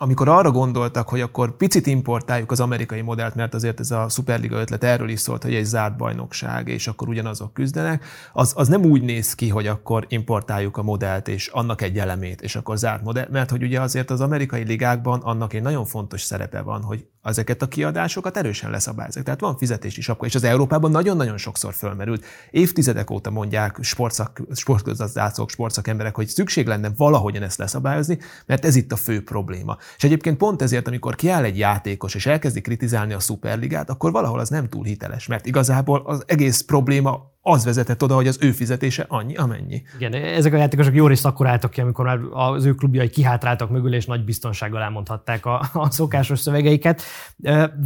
amikor arra gondoltak, hogy akkor picit importáljuk az amerikai modellt, mert azért ez a Superliga ötlet erről is szólt, hogy egy zárt bajnokság, és akkor ugyanazok küzdenek, az, az nem úgy néz ki, hogy akkor importáljuk a modellt, és annak egy elemét, és akkor zárt modell, mert hogy ugye azért az amerikai ligákban annak egy nagyon fontos szerepe van, hogy ezeket a kiadásokat erősen leszabályozzák. Tehát van fizetési sapka, és az Európában nagyon-nagyon sokszor fölmerült. Évtizedek óta mondják sportszak, sportgazdászok, sportszakemberek, hogy szükség lenne valahogyan ezt leszabályozni, mert ez itt a fő probléma. És egyébként pont ezért, amikor kiáll egy játékos és elkezdi kritizálni a szuperligát, akkor valahol az nem túl hiteles, mert igazából az egész probléma az vezetett oda, hogy az ő fizetése annyi, amennyi. Igen, ezek a játékosok jó részt akkor álltak ki, amikor már az ő klubjai kihátráltak mögül, és nagy biztonsággal elmondhatták a, a szokásos szövegeiket.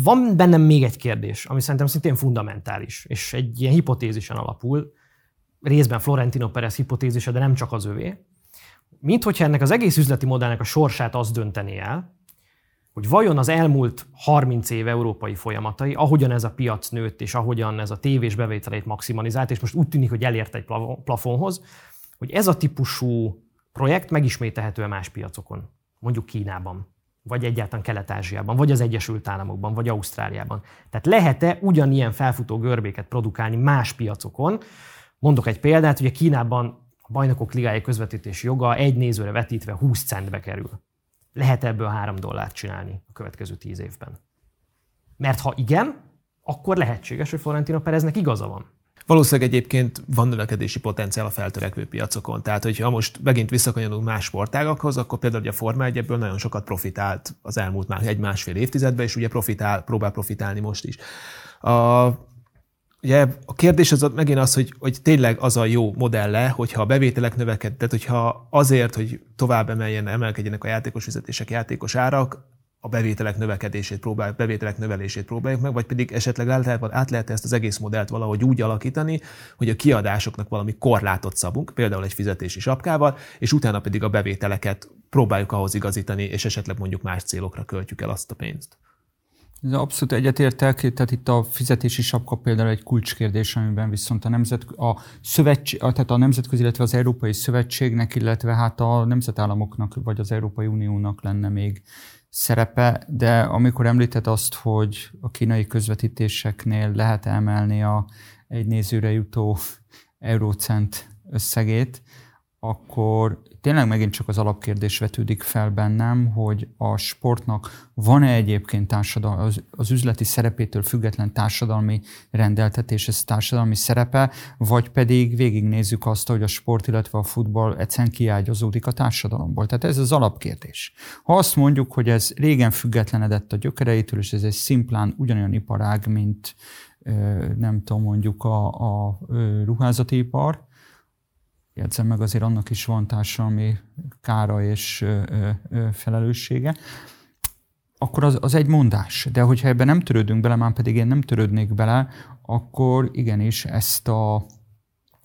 Van bennem még egy kérdés, ami szerintem szintén fundamentális, és egy ilyen hipotézisen alapul, részben Florentino Perez hipotézise, de nem csak az övé. Mint hogyha ennek az egész üzleti modellnek a sorsát az döntené el, hogy vajon az elmúlt 30 év európai folyamatai, ahogyan ez a piac nőtt, és ahogyan ez a tévés bevételeit maximalizált, és most úgy tűnik, hogy elért egy plafonhoz, hogy ez a típusú projekt megismételhető más piacokon, mondjuk Kínában, vagy egyáltalán Kelet-Ázsiában, vagy az Egyesült Államokban, vagy Ausztráliában. Tehát lehet-e ugyanilyen felfutó görbéket produkálni más piacokon? Mondok egy példát, a Kínában a bajnokok ligája közvetítési joga egy nézőre vetítve 20 centbe kerül lehet ebből három dollárt csinálni a következő tíz évben? Mert ha igen, akkor lehetséges, hogy Florentino Pereznek igaza van. Valószínűleg egyébként van növekedési potenciál a feltörekvő piacokon. Tehát, hogyha most megint visszakanyolunk más sportágakhoz, akkor például a Forma 1 ebből nagyon sokat profitált az elmúlt már egy-másfél évtizedben, és ugye profitál, próbál profitálni most is. A Ugye a kérdés az megint az, hogy, hogy tényleg az a jó modelle, hogyha a bevételek növekednek, tehát hogyha azért, hogy tovább emeljen, emelkedjenek a játékos fizetések, játékos árak, a bevételek növekedését próbáljuk, bevételek növelését próbáljuk meg, vagy pedig esetleg át lehet, át lehet ezt az egész modellt valahogy úgy alakítani, hogy a kiadásoknak valami korlátot szabunk, például egy fizetési sapkával, és utána pedig a bevételeket próbáljuk ahhoz igazítani, és esetleg mondjuk más célokra költjük el azt a pénzt. Abszolút egyetértek, tehát itt a fizetési sapka például egy kulcskérdés, amiben viszont a, nemzet, a, szövetség, tehát a nemzetközi, illetve az Európai Szövetségnek, illetve hát a nemzetállamoknak, vagy az Európai Uniónak lenne még szerepe, de amikor említett azt, hogy a kínai közvetítéseknél lehet emelni a egy nézőre jutó eurócent összegét, akkor tényleg megint csak az alapkérdés vetődik fel bennem, hogy a sportnak van-e egyébként társadalmi, az, az üzleti szerepétől független társadalmi rendeltetés, ez társadalmi szerepe, vagy pedig végignézzük azt, hogy a sport, illetve a futball egyszerűen kiágyazódik a társadalomból. Tehát ez az alapkérdés. Ha azt mondjuk, hogy ez régen függetlenedett a gyökereitől, és ez egy szimplán ugyanolyan iparág, mint nem tudom, mondjuk a, a ruházati ipar, jegyzem meg, azért annak is van társadalmi kára és felelőssége, akkor az, az egy mondás. De hogyha ebben nem törődünk bele, már pedig én nem törődnék bele, akkor igenis ezt a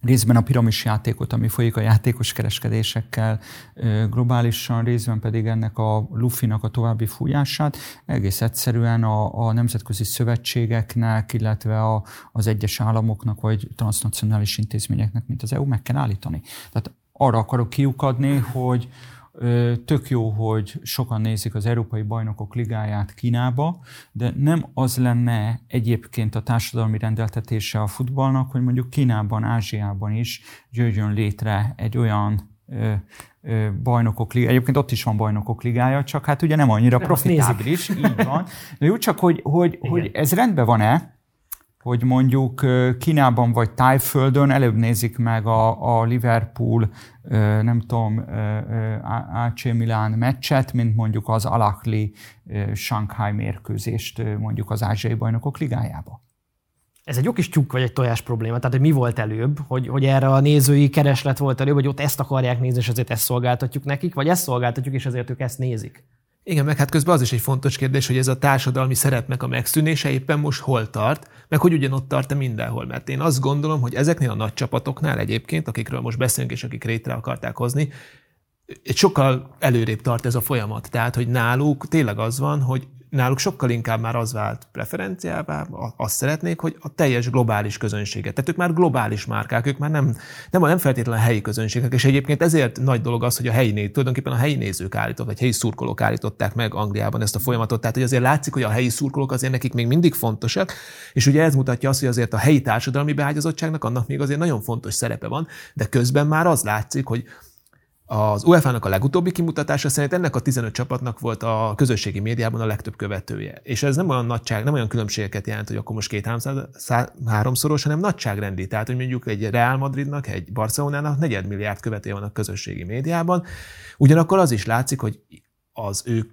részben a piramis játékot, ami folyik a játékos kereskedésekkel globálisan, részben pedig ennek a lufinak a további fújását, egész egyszerűen a, a nemzetközi szövetségeknek, illetve a, az egyes államoknak, vagy transnacionális intézményeknek, mint az EU, meg kell állítani. Tehát arra akarok kiukadni, hogy, Tök jó, hogy sokan nézik az Európai Bajnokok Ligáját Kínába, de nem az lenne egyébként a társadalmi rendeltetése a futballnak, hogy mondjuk Kínában, Ázsiában is jöjjön létre egy olyan bajnokok ligája. Egyébként ott is van bajnokok ligája, csak hát ugye nem annyira profitábilis, így van. De jó, csak hogy, hogy, hogy ez rendben van-e, hogy mondjuk Kínában vagy Tájföldön előbb nézik meg a, a Liverpool, nem tudom, AC Milan meccset, mint mondjuk az Alakli Shanghai mérkőzést mondjuk az Ázsiai Bajnokok Ligájába. Ez egy jó kis tyúk vagy egy tojás probléma. Tehát, hogy mi volt előbb, hogy, hogy erre a nézői kereslet volt előbb, hogy ott ezt akarják nézni, és ezért ezt szolgáltatjuk nekik, vagy ezt szolgáltatjuk, és ezért ők ezt nézik. Igen, meg hát közben az is egy fontos kérdés, hogy ez a társadalmi szerepnek a megszűnése éppen most hol tart, meg hogy ugyanott tart-e mindenhol. Mert én azt gondolom, hogy ezeknél a nagy csapatoknál egyébként, akikről most beszélünk, és akik rétre akarták hozni, sokkal előrébb tart ez a folyamat. Tehát, hogy náluk tényleg az van, hogy náluk sokkal inkább már az vált preferenciává, azt szeretnék, hogy a teljes globális közönséget. Tehát ők már globális márkák, ők már nem, nem, nem feltétlenül helyi közönségek, és egyébként ezért nagy dolog az, hogy a helyi nézők, tulajdonképpen a helyi nézők állított, vagy helyi szurkolók állították meg Angliában ezt a folyamatot. Tehát, hogy azért látszik, hogy a helyi szurkolók azért nekik még mindig fontosak, és ugye ez mutatja azt, hogy azért a helyi társadalmi beágyazottságnak annak még azért nagyon fontos szerepe van, de közben már az látszik, hogy az UEFA-nak a legutóbbi kimutatása szerint ennek a 15 csapatnak volt a közösségi médiában a legtöbb követője. És ez nem olyan nagyság, nem olyan különbségeket jelent, hogy akkor most két háromszoros, hanem nagyságrendi. Tehát, hogy mondjuk egy Real Madridnak, egy Barcelonának negyedmilliárd követője van a közösségi médiában. Ugyanakkor az is látszik, hogy az ők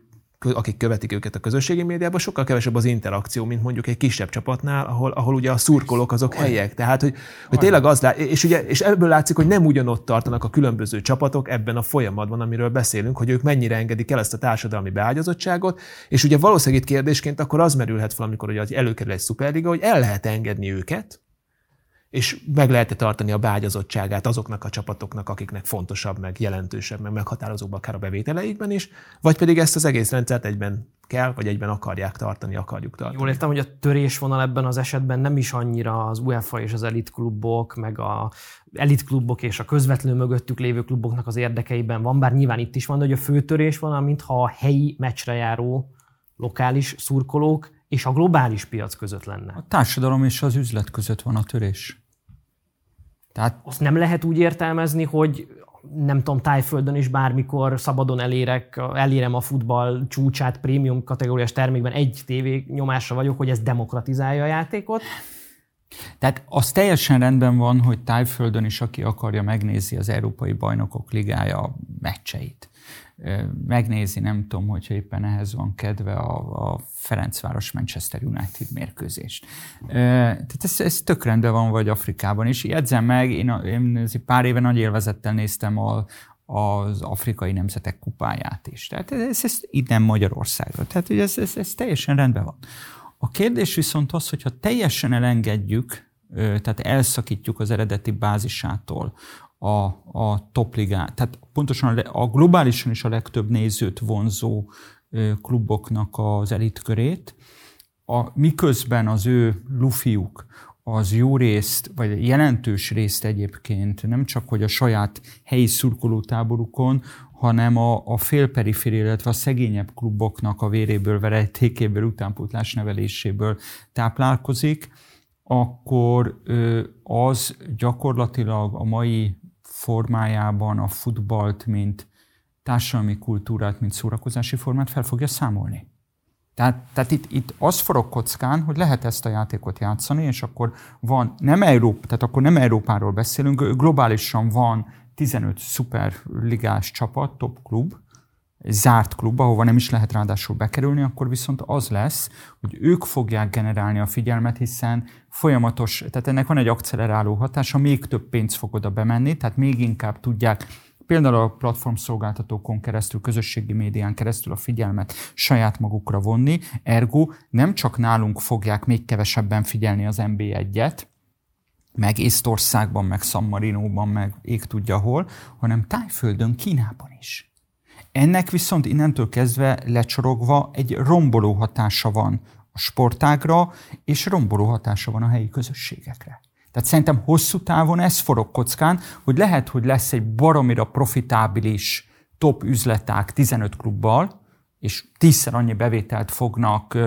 akik követik őket a közösségi médiában, sokkal kevesebb az interakció, mint mondjuk egy kisebb csapatnál, ahol, ahol ugye a szurkolók azok helyek. Tehát, hogy, hogy tényleg az lát, és, ugye, és ebből látszik, hogy nem ugyanott tartanak a különböző csapatok ebben a folyamatban, amiről beszélünk, hogy ők mennyire engedik el ezt a társadalmi beágyazottságot, és ugye valószínűleg itt kérdésként akkor az merülhet fel, amikor ugye előkerül egy szuperliga, hogy el lehet engedni őket, és meg lehet tartani a bágyazottságát azoknak a csapatoknak, akiknek fontosabb, meg jelentősebb, meg meghatározóbb akár a bevételeikben is, vagy pedig ezt az egész rendszert egyben kell, vagy egyben akarják tartani, akarjuk tartani. Jól értem, hogy a törésvonal ebben az esetben nem is annyira az UEFA és az elitklubok, meg a elitklubok és a közvetlenül mögöttük lévő kluboknak az érdekeiben van, bár nyilván itt is van, hogy a fő törésvonal, mintha a helyi meccsre járó lokális szurkolók és a globális piac között lenne. A társadalom és az üzlet között van a törés. Tehát... Azt nem lehet úgy értelmezni, hogy nem tudom, tájföldön is bármikor szabadon elérek, elérem a futball csúcsát prémium kategóriás termékben, egy tévé nyomásra vagyok, hogy ez demokratizálja a játékot. Tehát az teljesen rendben van, hogy tájföldön is, aki akarja, megnézi az Európai Bajnokok Ligája meccseit megnézi, nem tudom, hogyha éppen ehhez van kedve a, a Ferencváros Manchester United mérkőzést. Tehát ez, ez tök rendben van, vagy Afrikában is. Jegyzem meg, én, én pár éve nagy élvezettel néztem a, az afrikai nemzetek kupáját is. Tehát ez, ez itt nem Magyarországról. Tehát ez, ez, ez teljesen rendben van. A kérdés viszont az, hogyha teljesen elengedjük tehát elszakítjuk az eredeti bázisától a, a topligát. Tehát pontosan a globálisan is a legtöbb nézőt vonzó kluboknak az elitkörét, a, miközben az ő lufiuk az jó részt, vagy jelentős részt egyébként nem csak, hogy a saját helyi szurkolótáborukon, hanem a, a félperiféri, illetve a szegényebb kluboknak a véréből, verejtékéből, utánpótlás neveléséből táplálkozik, akkor az gyakorlatilag a mai formájában a futballt, mint társadalmi kultúrát, mint szórakozási formát fel fogja számolni. Tehát, tehát itt, itt az forog kockán, hogy lehet ezt a játékot játszani, és akkor van, nem Európa, tehát akkor nem Európáról beszélünk, globálisan van 15 szuperligás csapat, top klub, zárt klub, ahova nem is lehet ráadásul bekerülni, akkor viszont az lesz, hogy ők fogják generálni a figyelmet, hiszen folyamatos, tehát ennek van egy akceleráló hatása, még több pénz fog oda bemenni, tehát még inkább tudják például a platformszolgáltatókon keresztül, közösségi médián keresztül a figyelmet saját magukra vonni, ergo nem csak nálunk fogják még kevesebben figyelni az NB1-et, meg Észtországban, meg San Marinóban, meg ég tudja hol, hanem Tájföldön, Kínában is. Ennek viszont innentől kezdve lecsorogva egy romboló hatása van a sportágra, és romboló hatása van a helyi közösségekre. Tehát szerintem hosszú távon ez forog kockán, hogy lehet, hogy lesz egy baromira profitábilis top üzleták 15 klubbal, és tízszer annyi bevételt fognak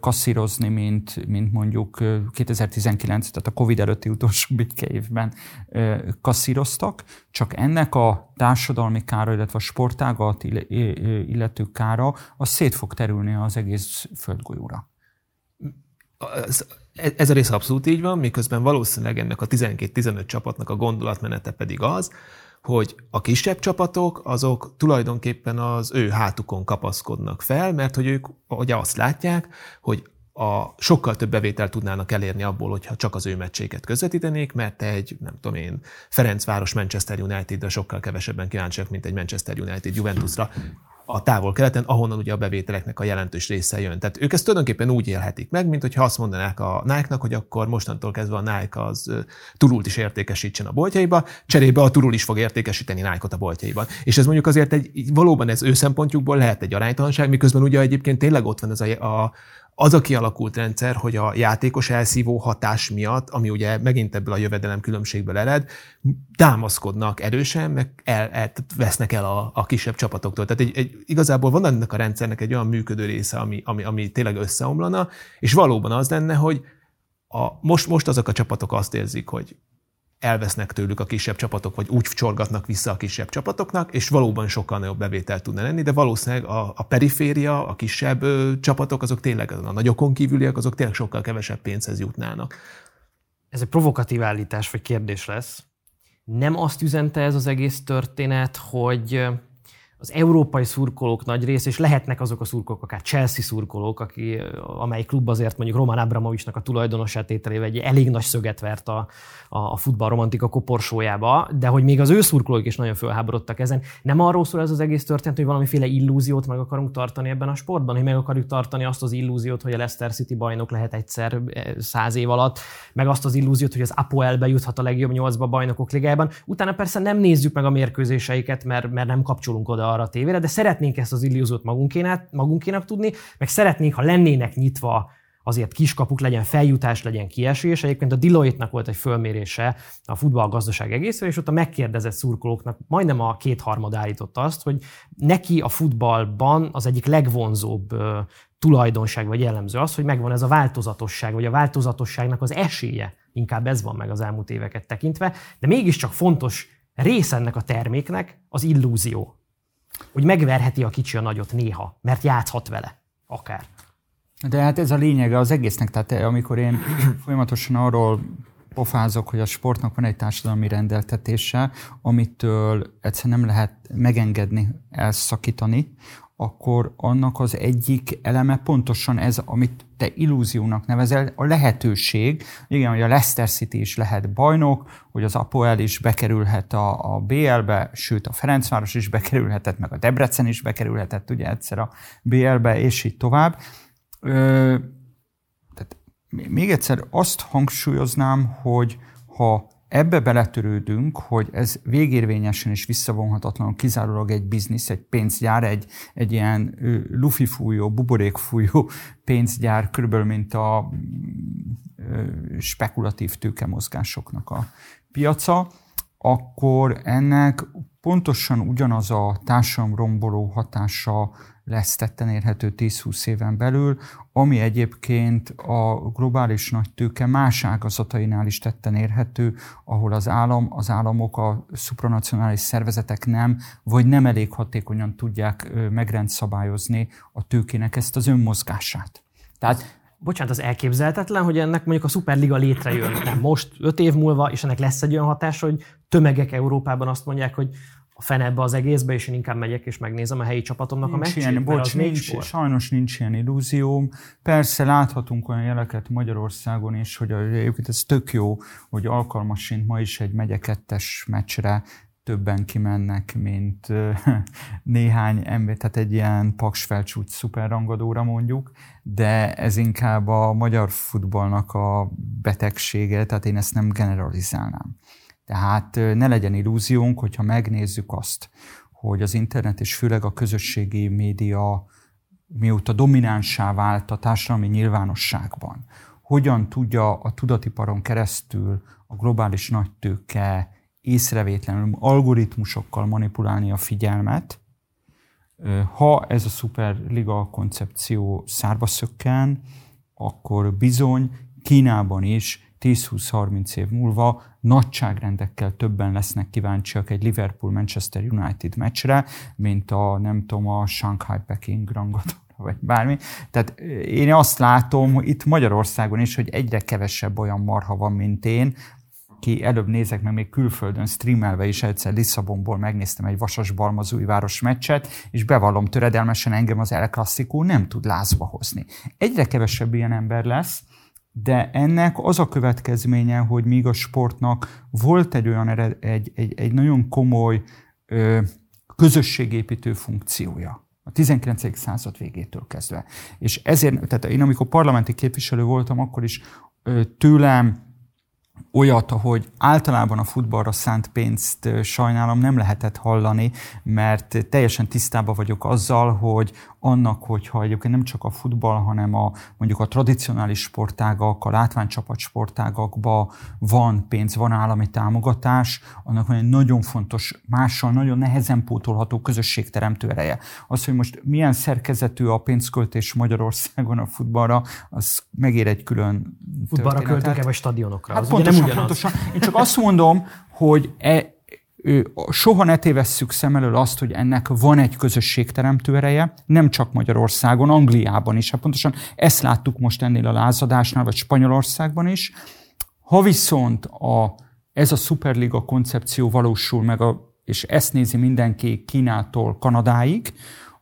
kasszírozni, mint, mint mondjuk 2019, tehát a Covid előtti utolsó bitke évben kasszíroztak, csak ennek a társadalmi kára, illetve a sportágat illető kára, az szét fog terülni az egész földgolyóra. Ez a rész abszolút így van, miközben valószínűleg ennek a 12-15 csapatnak a gondolatmenete pedig az, hogy a kisebb csapatok azok tulajdonképpen az ő hátukon kapaszkodnak fel, mert hogy ők ugye azt látják, hogy a sokkal több bevételt tudnának elérni abból, hogyha csak az ő meccséket közvetítenék, mert egy, nem tudom én, Ferencváros Manchester United-ra sokkal kevesebben kíváncsiak, mint egy Manchester United Juventusra a távol-keleten, ahonnan ugye a bevételeknek a jelentős része jön. Tehát ők ezt tulajdonképpen úgy élhetik meg, mint hogyha azt mondanák a Nike-nak, hogy akkor mostantól kezdve a Nike az turult is értékesítsen a boltjaiba, cserébe a turul is fog értékesíteni Nike-ot a boltjaiban. És ez mondjuk azért egy, valóban ez ő szempontjukból lehet egy aránytalanság, miközben ugye egyébként tényleg ott van ez a, a, az a kialakult rendszer, hogy a játékos elszívó hatás miatt, ami ugye megint ebből a jövedelem különbségből ered, támaszkodnak erősen, meg el, el, vesznek el a, a kisebb csapatoktól. Tehát egy, egy, igazából van ennek a rendszernek egy olyan működő része, ami, ami, ami tényleg összeomlana, és valóban az lenne, hogy a, most, most azok a csapatok azt érzik, hogy elvesznek tőlük a kisebb csapatok, vagy úgy csorgatnak vissza a kisebb csapatoknak, és valóban sokkal nagyobb bevétel tudna lenni, de valószínűleg a, a periféria, a kisebb ö, csapatok, azok tényleg a nagyokon kívüliek, azok tényleg sokkal kevesebb pénzhez jutnának. Ez egy provokatív állítás vagy kérdés lesz. Nem azt üzente ez az egész történet, hogy az európai szurkolók nagy része, és lehetnek azok a szurkolók, akár Chelsea szurkolók, aki, amely klub azért mondjuk Roman Abramovicsnak a tulajdonos tételével egy elég nagy szöget vert a, a, a futball romantika koporsójába, de hogy még az ő szurkolók is nagyon fölháborodtak ezen. Nem arról szól ez az egész történet, hogy valamiféle illúziót meg akarunk tartani ebben a sportban, hogy meg akarjuk tartani azt az illúziót, hogy a Leicester City bajnok lehet egyszer eh, száz év alatt, meg azt az illúziót, hogy az Apoel bejuthat a legjobb nyolcba bajnokok ligájában. Utána persze nem nézzük meg a mérkőzéseiket, mert, mert nem kapcsolunk oda arra a tévére, de szeretnénk ezt az illúziót magunkének, magunkénak tudni, meg szeretnénk, ha lennének nyitva azért kiskapuk, legyen feljutás, legyen kiesés. Egyébként a Deloitte-nak volt egy fölmérése a futballgazdaság egészre, és ott a megkérdezett szurkolóknak majdnem a kétharmad állította azt, hogy neki a futballban az egyik legvonzóbb tulajdonság vagy jellemző az, hogy megvan ez a változatosság, vagy a változatosságnak az esélye. Inkább ez van meg az elmúlt éveket tekintve, de mégiscsak fontos része ennek a terméknek az illúzió. Hogy megverheti a kicsi a nagyot néha, mert játszhat vele. Akár. De hát ez a lényege az egésznek, tehát amikor én folyamatosan arról pofázok, hogy a sportnak van egy társadalmi rendeltetése, amitől egyszerűen nem lehet megengedni, elszakítani, akkor annak az egyik eleme pontosan ez, amit te illúziónak nevezel, a lehetőség, igen, hogy a Leicester City is lehet bajnok, hogy az Apoel is bekerülhet a, a BL-be, sőt a Ferencváros is bekerülhetett, meg a Debrecen is bekerülhetett ugye egyszer a BL-be, és így tovább. Ö, még egyszer azt hangsúlyoznám, hogy ha ebbe beletörődünk, hogy ez végérvényesen és visszavonhatatlanul kizárólag egy biznisz, egy pénzgyár, egy, egy ilyen lufifújó, buborékfújó pénzgyár, körülbelül mint a spekulatív tőkemozgásoknak a piaca, akkor ennek pontosan ugyanaz a társadalomromboló hatása lesz tetten érhető 10-20 éven belül, ami egyébként a globális nagy tőke más ágazatainál is tetten érhető, ahol az állam, az államok, a supranacionális szervezetek nem, vagy nem elég hatékonyan tudják megrendszabályozni a tőkének ezt az önmozgását. Tehát bocsánat, az elképzelhetetlen, hogy ennek mondjuk a Superliga létrejön, nem most, öt év múlva, és ennek lesz egy olyan hatás, hogy tömegek Európában azt mondják, hogy a fenebbe az egészbe, és én inkább megyek és megnézem a helyi csapatomnak nincs a meccsét, ilyen, bocs, nincs, sport. sajnos nincs ilyen illúzióm. Persze láthatunk olyan jeleket Magyarországon is, hogy egyébként ez tök jó, hogy alkalmasint ma is egy megye kettes meccsre többen kimennek, mint (laughs) néhány ember, tehát egy ilyen paksfelcsút szuperrangadóra mondjuk, de ez inkább a magyar futballnak a betegsége, tehát én ezt nem generalizálnám. Tehát ne legyen illúziónk, hogyha megnézzük azt, hogy az internet és főleg a közösségi média mióta dominánsá vált a társadalmi nyilvánosságban, hogyan tudja a tudatiparon keresztül a globális nagytőke észrevétlenül algoritmusokkal manipulálni a figyelmet, ha ez a szuperliga koncepció szárba szökken, akkor bizony Kínában is 10-20-30 év múlva nagyságrendekkel többen lesznek kíváncsiak egy Liverpool-Manchester United meccsre, mint a, nem tudom, a Shanghai-Peking rangadóra, vagy bármi. Tehát én azt látom, hogy itt Magyarországon is, hogy egyre kevesebb olyan marha van, mint én, ki előbb nézek meg még külföldön streamelve is egyszer Lisszabonból megnéztem egy Vasas város meccset, és bevallom töredelmesen engem az El Clasico nem tud lázba hozni. Egyre kevesebb ilyen ember lesz, de ennek az a következménye, hogy míg a sportnak volt egy olyan ered, egy, egy, egy nagyon komoly ö, közösségépítő funkciója a 19. század végétől kezdve. És ezért, tehát én amikor parlamenti képviselő voltam, akkor is ö, tőlem olyat, hogy általában a futballra szánt pénzt sajnálom nem lehetett hallani, mert teljesen tisztában vagyok azzal, hogy annak, hogyha egyébként nem csak a futball, hanem a mondjuk a tradicionális sportágak, a látványcsapat sportágakba van pénz, van állami támogatás, annak van egy nagyon fontos, mással nagyon nehezen pótolható közösségteremtő ereje. Az, hogy most milyen szerkezetű a pénzköltés Magyarországon a futballra, az megér egy külön Futballra költünk-e, vagy stadionokra? Hát az pontosan, ugye nem pontosan. Én csak azt mondom, hogy e, soha ne tévesszük szem elől azt, hogy ennek van egy közösségteremtő ereje, nem csak Magyarországon, Angliában is. Hát pontosan ezt láttuk most ennél a lázadásnál, vagy Spanyolországban is. Ha viszont a, ez a Superliga koncepció valósul meg, a, és ezt nézi mindenki Kínától Kanadáig,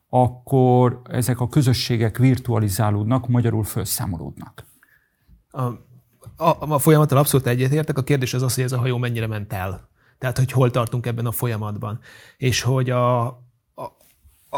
akkor ezek a közösségek virtualizálódnak, magyarul felszámolódnak. A, a, a folyamattal abszolút egyetértek. A kérdés az az, hogy ez a hajó mennyire ment el. Tehát, hogy hol tartunk ebben a folyamatban. És hogy a, a,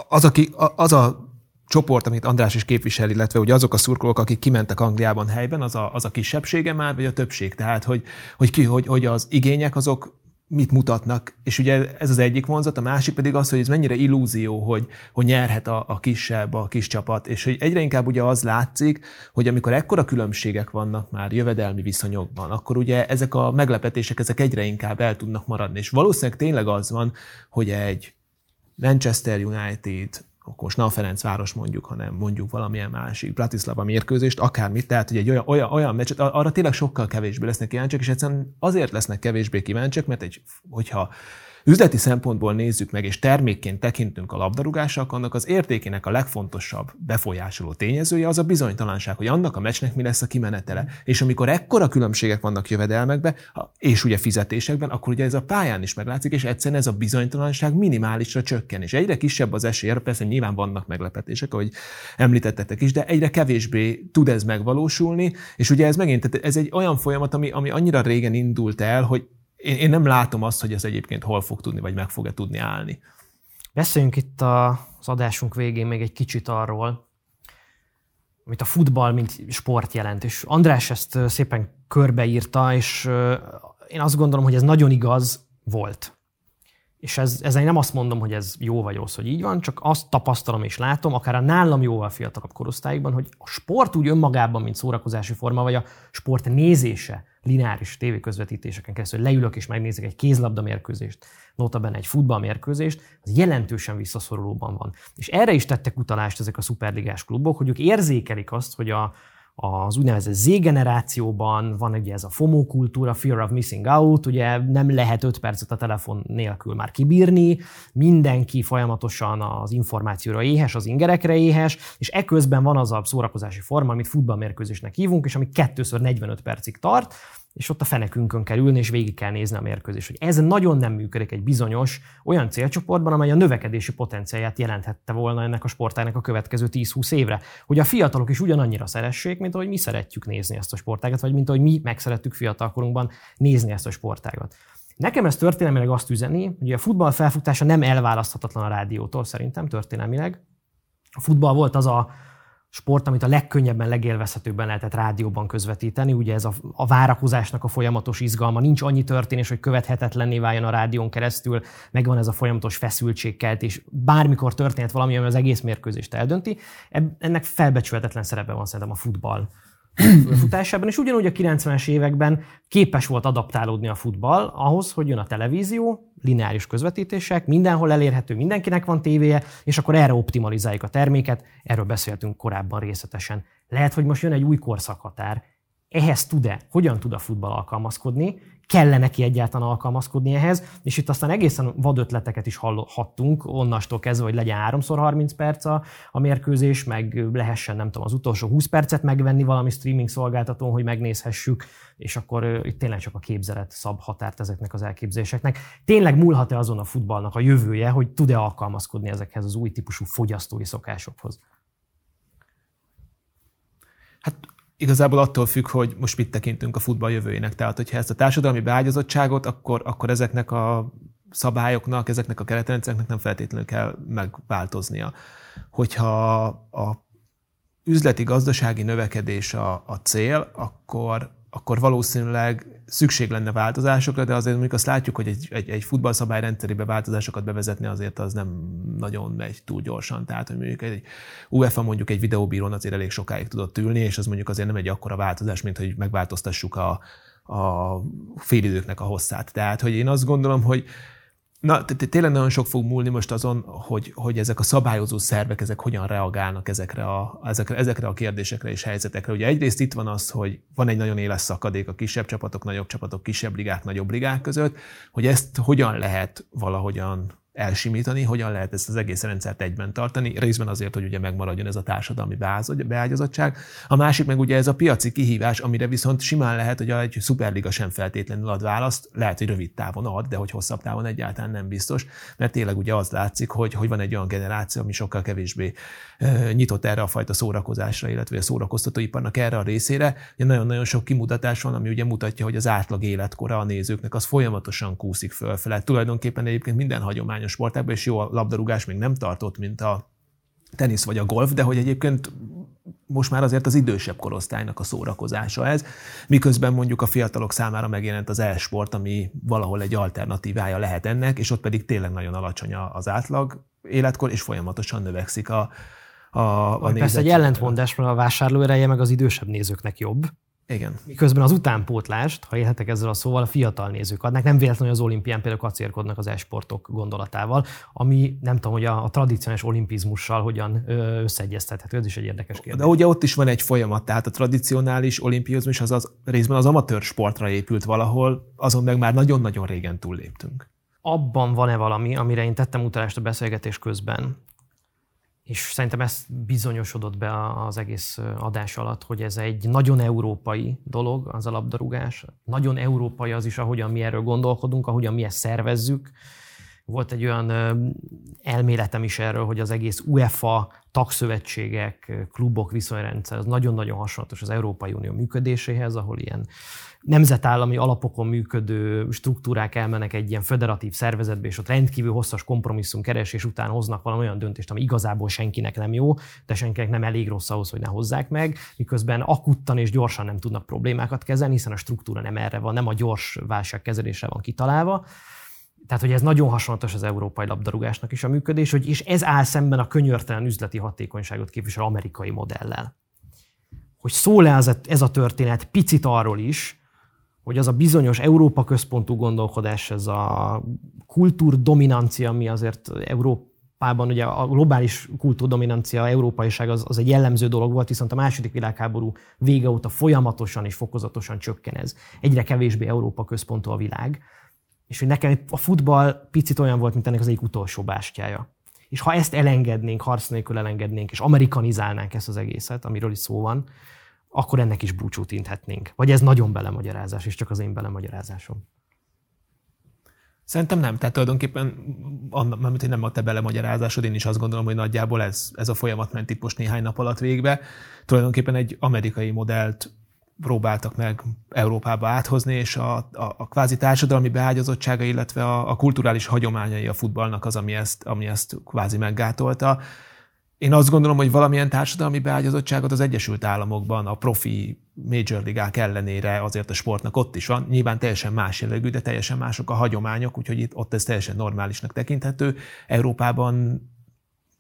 az, aki, a, az a csoport, amit András is képvisel, illetve ugye azok a szurkolók, akik kimentek Angliában helyben, az a, az a kisebbsége már, vagy a többség? Tehát, hogy, hogy, ki, hogy, hogy az igények azok mit mutatnak. És ugye ez az egyik vonzat, a másik pedig az, hogy ez mennyire illúzió, hogy, hogy nyerhet a, a kisebb, a kis csapat, és hogy egyre inkább ugye az látszik, hogy amikor ekkora különbségek vannak már jövedelmi viszonyokban, akkor ugye ezek a meglepetések, ezek egyre inkább el tudnak maradni. És valószínűleg tényleg az van, hogy egy Manchester United, akkor most nem a Ferencváros mondjuk, hanem mondjuk valamilyen másik Bratislava mérkőzést, akármit, tehát hogy egy olyan, olyan, olyan meccset, arra tényleg sokkal kevésbé lesznek kíváncsiak, és egyszerűen azért lesznek kevésbé kíváncsiak, mert egy, hogyha üzleti szempontból nézzük meg, és termékként tekintünk a labdarúgásnak, annak az értékének a legfontosabb befolyásoló tényezője az a bizonytalanság, hogy annak a meccsnek mi lesz a kimenetele. És amikor ekkora különbségek vannak jövedelmekben, és ugye fizetésekben, akkor ugye ez a pályán is meglátszik, és egyszerűen ez a bizonytalanság minimálisra csökken. És egyre kisebb az esély, persze nyilván vannak meglepetések, ahogy említettetek is, de egyre kevésbé tud ez megvalósulni, és ugye ez megint, ez egy olyan folyamat, ami, ami annyira régen indult el, hogy én, én nem látom azt, hogy ez egyébként hol fog tudni, vagy meg fog-e tudni állni. Beszéljünk itt az adásunk végén még egy kicsit arról, amit a futball, mint sport jelent. És András ezt szépen körbeírta, és én azt gondolom, hogy ez nagyon igaz volt. És ez, ezzel én nem azt mondom, hogy ez jó vagy rossz, hogy így van, csak azt tapasztalom és látom, akár a nálam jóval fiatalabb korosztályokban, hogy a sport úgy önmagában, mint szórakozási forma, vagy a sport nézése, lineáris tévéközvetítéseken keresztül leülök és megnézek egy kézlabda mérkőzést, notabene egy futballmérkőzést, az jelentősen visszaszorulóban van. És erre is tettek utalást ezek a szuperligás klubok, hogy ők érzékelik azt, hogy a, az úgynevezett Z-generációban van ugye ez a FOMO kultúra, Fear of Missing Out, ugye nem lehet 5 percet a telefon nélkül már kibírni, mindenki folyamatosan az információra éhes, az ingerekre éhes, és eközben van az a szórakozási forma, amit futballmérkőzésnek hívunk, és ami kettőször 45 percig tart, és ott a fenekünkön kell ülni, és végig kell nézni a mérkőzést. Hogy ez nagyon nem működik egy bizonyos olyan célcsoportban, amely a növekedési potenciáját jelenthette volna ennek a sportágnak a következő 10-20 évre. Hogy a fiatalok is ugyanannyira szeressék, mint ahogy mi szeretjük nézni ezt a sportágat, vagy mint ahogy mi megszerettük fiatalkorunkban nézni ezt a sportágat. Nekem ez történelmileg azt üzeni, hogy a futball felfutása nem elválaszthatatlan a rádiótól, szerintem történelmileg. A futball volt az a sport, amit a legkönnyebben, legélvezhetőbben lehetett rádióban közvetíteni. Ugye ez a, a várakozásnak a folyamatos izgalma. Nincs annyi történés, hogy követhetetlenné váljon a rádión keresztül, megvan ez a folyamatos feszültségkeltés. Bármikor történhet valami, ami az egész mérkőzést eldönti. Ennek felbecsülhetetlen szerepe van szerintem a futball futásában, és ugyanúgy a 90-es években képes volt adaptálódni a futball ahhoz, hogy jön a televízió, lineáris közvetítések, mindenhol elérhető, mindenkinek van tévéje, és akkor erre optimalizáljuk a terméket, erről beszéltünk korábban részletesen. Lehet, hogy most jön egy új korszakhatár, ehhez tud-e, hogyan tud a futball alkalmazkodni, kell neki egyáltalán alkalmazkodni ehhez, és itt aztán egészen vad ötleteket is hallhattunk, onnastól kezdve, hogy legyen 3x30 perc a, a mérkőzés, meg lehessen, nem tudom, az utolsó 20 percet megvenni valami streaming szolgáltatón, hogy megnézhessük, és akkor itt tényleg csak a képzelet szab határt ezeknek az elképzeléseknek. Tényleg múlhat-e azon a futballnak a jövője, hogy tud-e alkalmazkodni ezekhez az új típusú fogyasztói szokásokhoz? Hát igazából attól függ, hogy most mit tekintünk a futball jövőjének. Tehát, hogyha ezt a társadalmi beágyazottságot, akkor, akkor ezeknek a szabályoknak, ezeknek a keretrendszereknek nem feltétlenül kell megváltoznia. Hogyha a üzleti gazdasági növekedés a, a cél, akkor akkor valószínűleg szükség lenne változásokra, de azért mondjuk azt látjuk, hogy egy, egy, egy futballszabály rendszerébe változásokat bevezetni azért az nem nagyon megy túl gyorsan. Tehát, hogy mondjuk egy UEFA mondjuk egy videóbírón azért elég sokáig tudott ülni, és az mondjuk azért nem egy akkora változás, mint hogy megváltoztassuk a, a félidőknek a hosszát. Tehát, hogy én azt gondolom, hogy Na, tényleg nagyon sok fog múlni most azon, hogy, hogy ezek a szabályozó szervek, ezek hogyan reagálnak ezekre a, ezekre, ezekre a kérdésekre és helyzetekre. Ugye egyrészt itt van az, hogy van egy nagyon éles szakadék a kisebb csapatok, nagyobb csapatok, kisebb ligák, nagyobb ligák között, hogy ezt hogyan lehet valahogyan elsimítani, hogyan lehet ezt az egész rendszert egyben tartani, részben azért, hogy ugye megmaradjon ez a társadalmi beágyazottság. A másik meg ugye ez a piaci kihívás, amire viszont simán lehet, hogy egy szuperliga sem feltétlenül ad választ, lehet, hogy rövid távon ad, de hogy hosszabb távon egyáltalán nem biztos, mert tényleg ugye az látszik, hogy, hogy van egy olyan generáció, ami sokkal kevésbé nyitott erre a fajta szórakozásra, illetve a szórakoztatóiparnak erre a részére. Ugye nagyon-nagyon sok kimutatás van, ami ugye mutatja, hogy az átlag életkora a nézőknek az folyamatosan kúszik fölfele. Tulajdonképpen egyébként minden hagyomány hagyományos sportágban, és jó a labdarúgás még nem tartott, mint a tenisz vagy a golf, de hogy egyébként most már azért az idősebb korosztálynak a szórakozása ez, miközben mondjuk a fiatalok számára megjelent az e-sport, ami valahol egy alternatívája lehet ennek, és ott pedig tényleg nagyon alacsony az átlag életkor, és folyamatosan növekszik a, a, a Persze egy ellentmondás, mert a vásárlóereje meg az idősebb nézőknek jobb. Igen. Miközben az utánpótlást, ha élhetek ezzel a szóval, a fiatal nézők adnak. Nem véletlenül az olimpián például kacérkodnak az esportok gondolatával, ami nem tudom, hogy a, a tradicionális olimpizmussal hogyan összeegyeztethető. Ez is egy érdekes kérdés. De ugye ott is van egy folyamat, tehát a tradicionális olimpizmus az, az részben az amatőr sportra épült valahol, azon meg már nagyon-nagyon régen túlléptünk. Abban van-e valami, amire én tettem utalást a beszélgetés közben, és szerintem ez bizonyosodott be az egész adás alatt, hogy ez egy nagyon európai dolog, az a labdarúgás. Nagyon európai az is, ahogyan mi erről gondolkodunk, ahogyan mi ezt szervezzük. Volt egy olyan elméletem is erről, hogy az egész UEFA tagszövetségek, klubok viszonyrendszer az nagyon-nagyon hasonlatos az Európai Unió működéséhez, ahol ilyen nemzetállami alapokon működő struktúrák elmennek egy ilyen federatív szervezetbe, és ott rendkívül hosszas kompromisszum keresés után hoznak valami olyan döntést, ami igazából senkinek nem jó, de senkinek nem elég rossz ahhoz, hogy ne hozzák meg, miközben akuttan és gyorsan nem tudnak problémákat kezelni, hiszen a struktúra nem erre van, nem a gyors válságkezelésre van kitalálva. Tehát, hogy ez nagyon hasonlatos az európai labdarúgásnak is a működés, hogy, és ez áll szemben a könyörtelen üzleti hatékonyságot képviselő amerikai modellel. Hogy szól-e ez a történet picit arról is, hogy az a bizonyos Európa központú gondolkodás, ez a kultúrdominancia, ami azért Európában, ugye a globális kultúrdominancia, európaiság az, az egy jellemző dolog volt, viszont a második világháború vége óta folyamatosan és fokozatosan csökken ez. Egyre kevésbé Európa központú a világ. És hogy nekem a futball picit olyan volt, mint ennek az egyik utolsó bástyája. És ha ezt elengednénk, harc nélkül elengednénk, és amerikanizálnánk ezt az egészet, amiről is szó van, akkor ennek is búcsút inthetnénk. Vagy ez nagyon belemagyarázás, és csak az én belemagyarázásom. Szerintem nem. Tehát tulajdonképpen, mert nem a te belemagyarázásod, én is azt gondolom, hogy nagyjából ez, ez a folyamat ment itt most néhány nap alatt végbe. Tulajdonképpen egy amerikai modellt próbáltak meg Európába áthozni, és a, a, a kvázi társadalmi beágyazottsága, illetve a, a kulturális hagyományai a futballnak az, ami ezt, ami ezt kvázi meggátolta. Én azt gondolom, hogy valamilyen társadalmi beágyazottságot az Egyesült Államokban a profi major ligák ellenére azért a sportnak ott is van. Nyilván teljesen más jellegű, de teljesen mások a hagyományok, úgyhogy itt, ott ez teljesen normálisnak tekinthető. Európában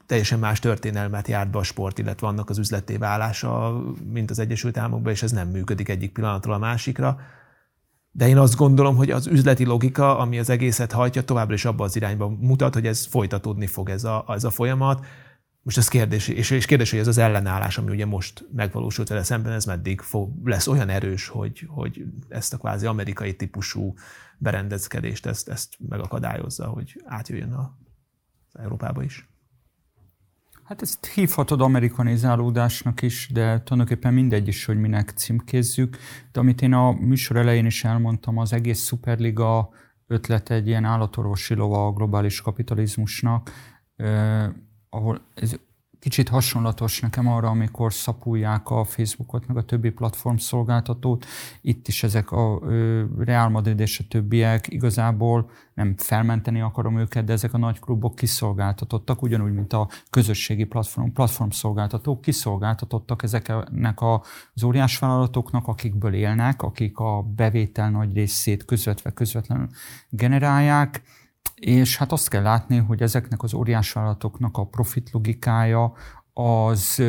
teljesen más történelmet járt be a sport, illetve annak az üzleté válása, mint az Egyesült Államokban, és ez nem működik egyik pillanatról a másikra. De én azt gondolom, hogy az üzleti logika, ami az egészet hajtja, továbbra is abba az irányba mutat, hogy ez folytatódni fog ez a, ez a folyamat. Most ez kérdés, és, és kérdés, hogy ez az ellenállás, ami ugye most megvalósult vele szemben, ez meddig fog, lesz olyan erős, hogy, hogy ezt a kvázi amerikai típusú berendezkedést, ezt, ezt megakadályozza, hogy átjöjjön a, az Európába is. Hát ezt hívhatod amerikanizálódásnak is, de tulajdonképpen mindegy is, hogy minek címkézzük. De amit én a műsor elején is elmondtam, az egész Superliga ötlete egy ilyen állatorvosi lova a globális kapitalizmusnak, ahol ez kicsit hasonlatos nekem arra, amikor szapulják a Facebookot, meg a többi platform szolgáltatót. Itt is ezek a Real Madrid és a többiek igazából nem felmenteni akarom őket, de ezek a nagy klubok kiszolgáltatottak, ugyanúgy, mint a közösségi platform, platform szolgáltatók kiszolgáltatottak ezeknek az óriás vállalatoknak, akikből élnek, akik a bevétel nagy részét közvetve közvetlenül generálják, és hát azt kell látni, hogy ezeknek az óriásvállalatoknak a profit logikája az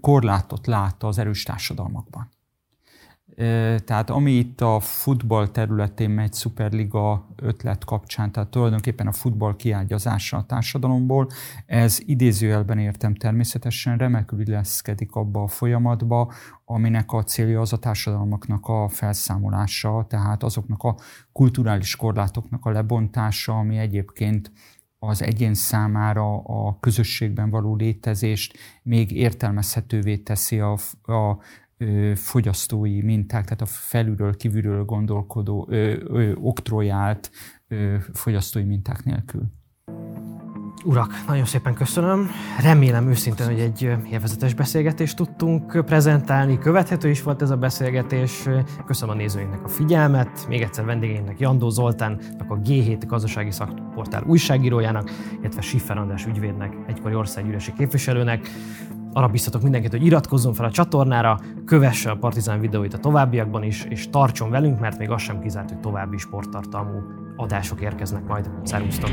korlátot lát az erős társadalmakban. Tehát ami itt a futball területén megy Superliga ötlet kapcsán, tehát tulajdonképpen a futball kiágyazása a társadalomból, ez idézőjelben értem természetesen remekül illeszkedik abba a folyamatba, aminek a célja az a társadalmaknak a felszámolása, tehát azoknak a kulturális korlátoknak a lebontása, ami egyébként az egyén számára a közösségben való létezést még értelmezhetővé teszi a, a fogyasztói minták, tehát a felülről, kívülről gondolkodó, ö, fogyasztói minták nélkül. Urak, nagyon szépen köszönöm. Remélem őszintén, hogy egy élvezetes beszélgetést tudtunk prezentálni. Követhető is volt ez a beszélgetés. Köszönöm a nézőinknek a figyelmet. Még egyszer vendégeinknek Jandó Zoltánnak, a G7 gazdasági szakportál újságírójának, illetve Siffer András ügyvédnek, egykori országgyűlési képviselőnek arra biztatok mindenkit, hogy iratkozzon fel a csatornára, kövesse a Partizán videóit a továbbiakban is, és tartson velünk, mert még az sem kizárt, hogy további sporttartalmú adások érkeznek majd. Szervusztok!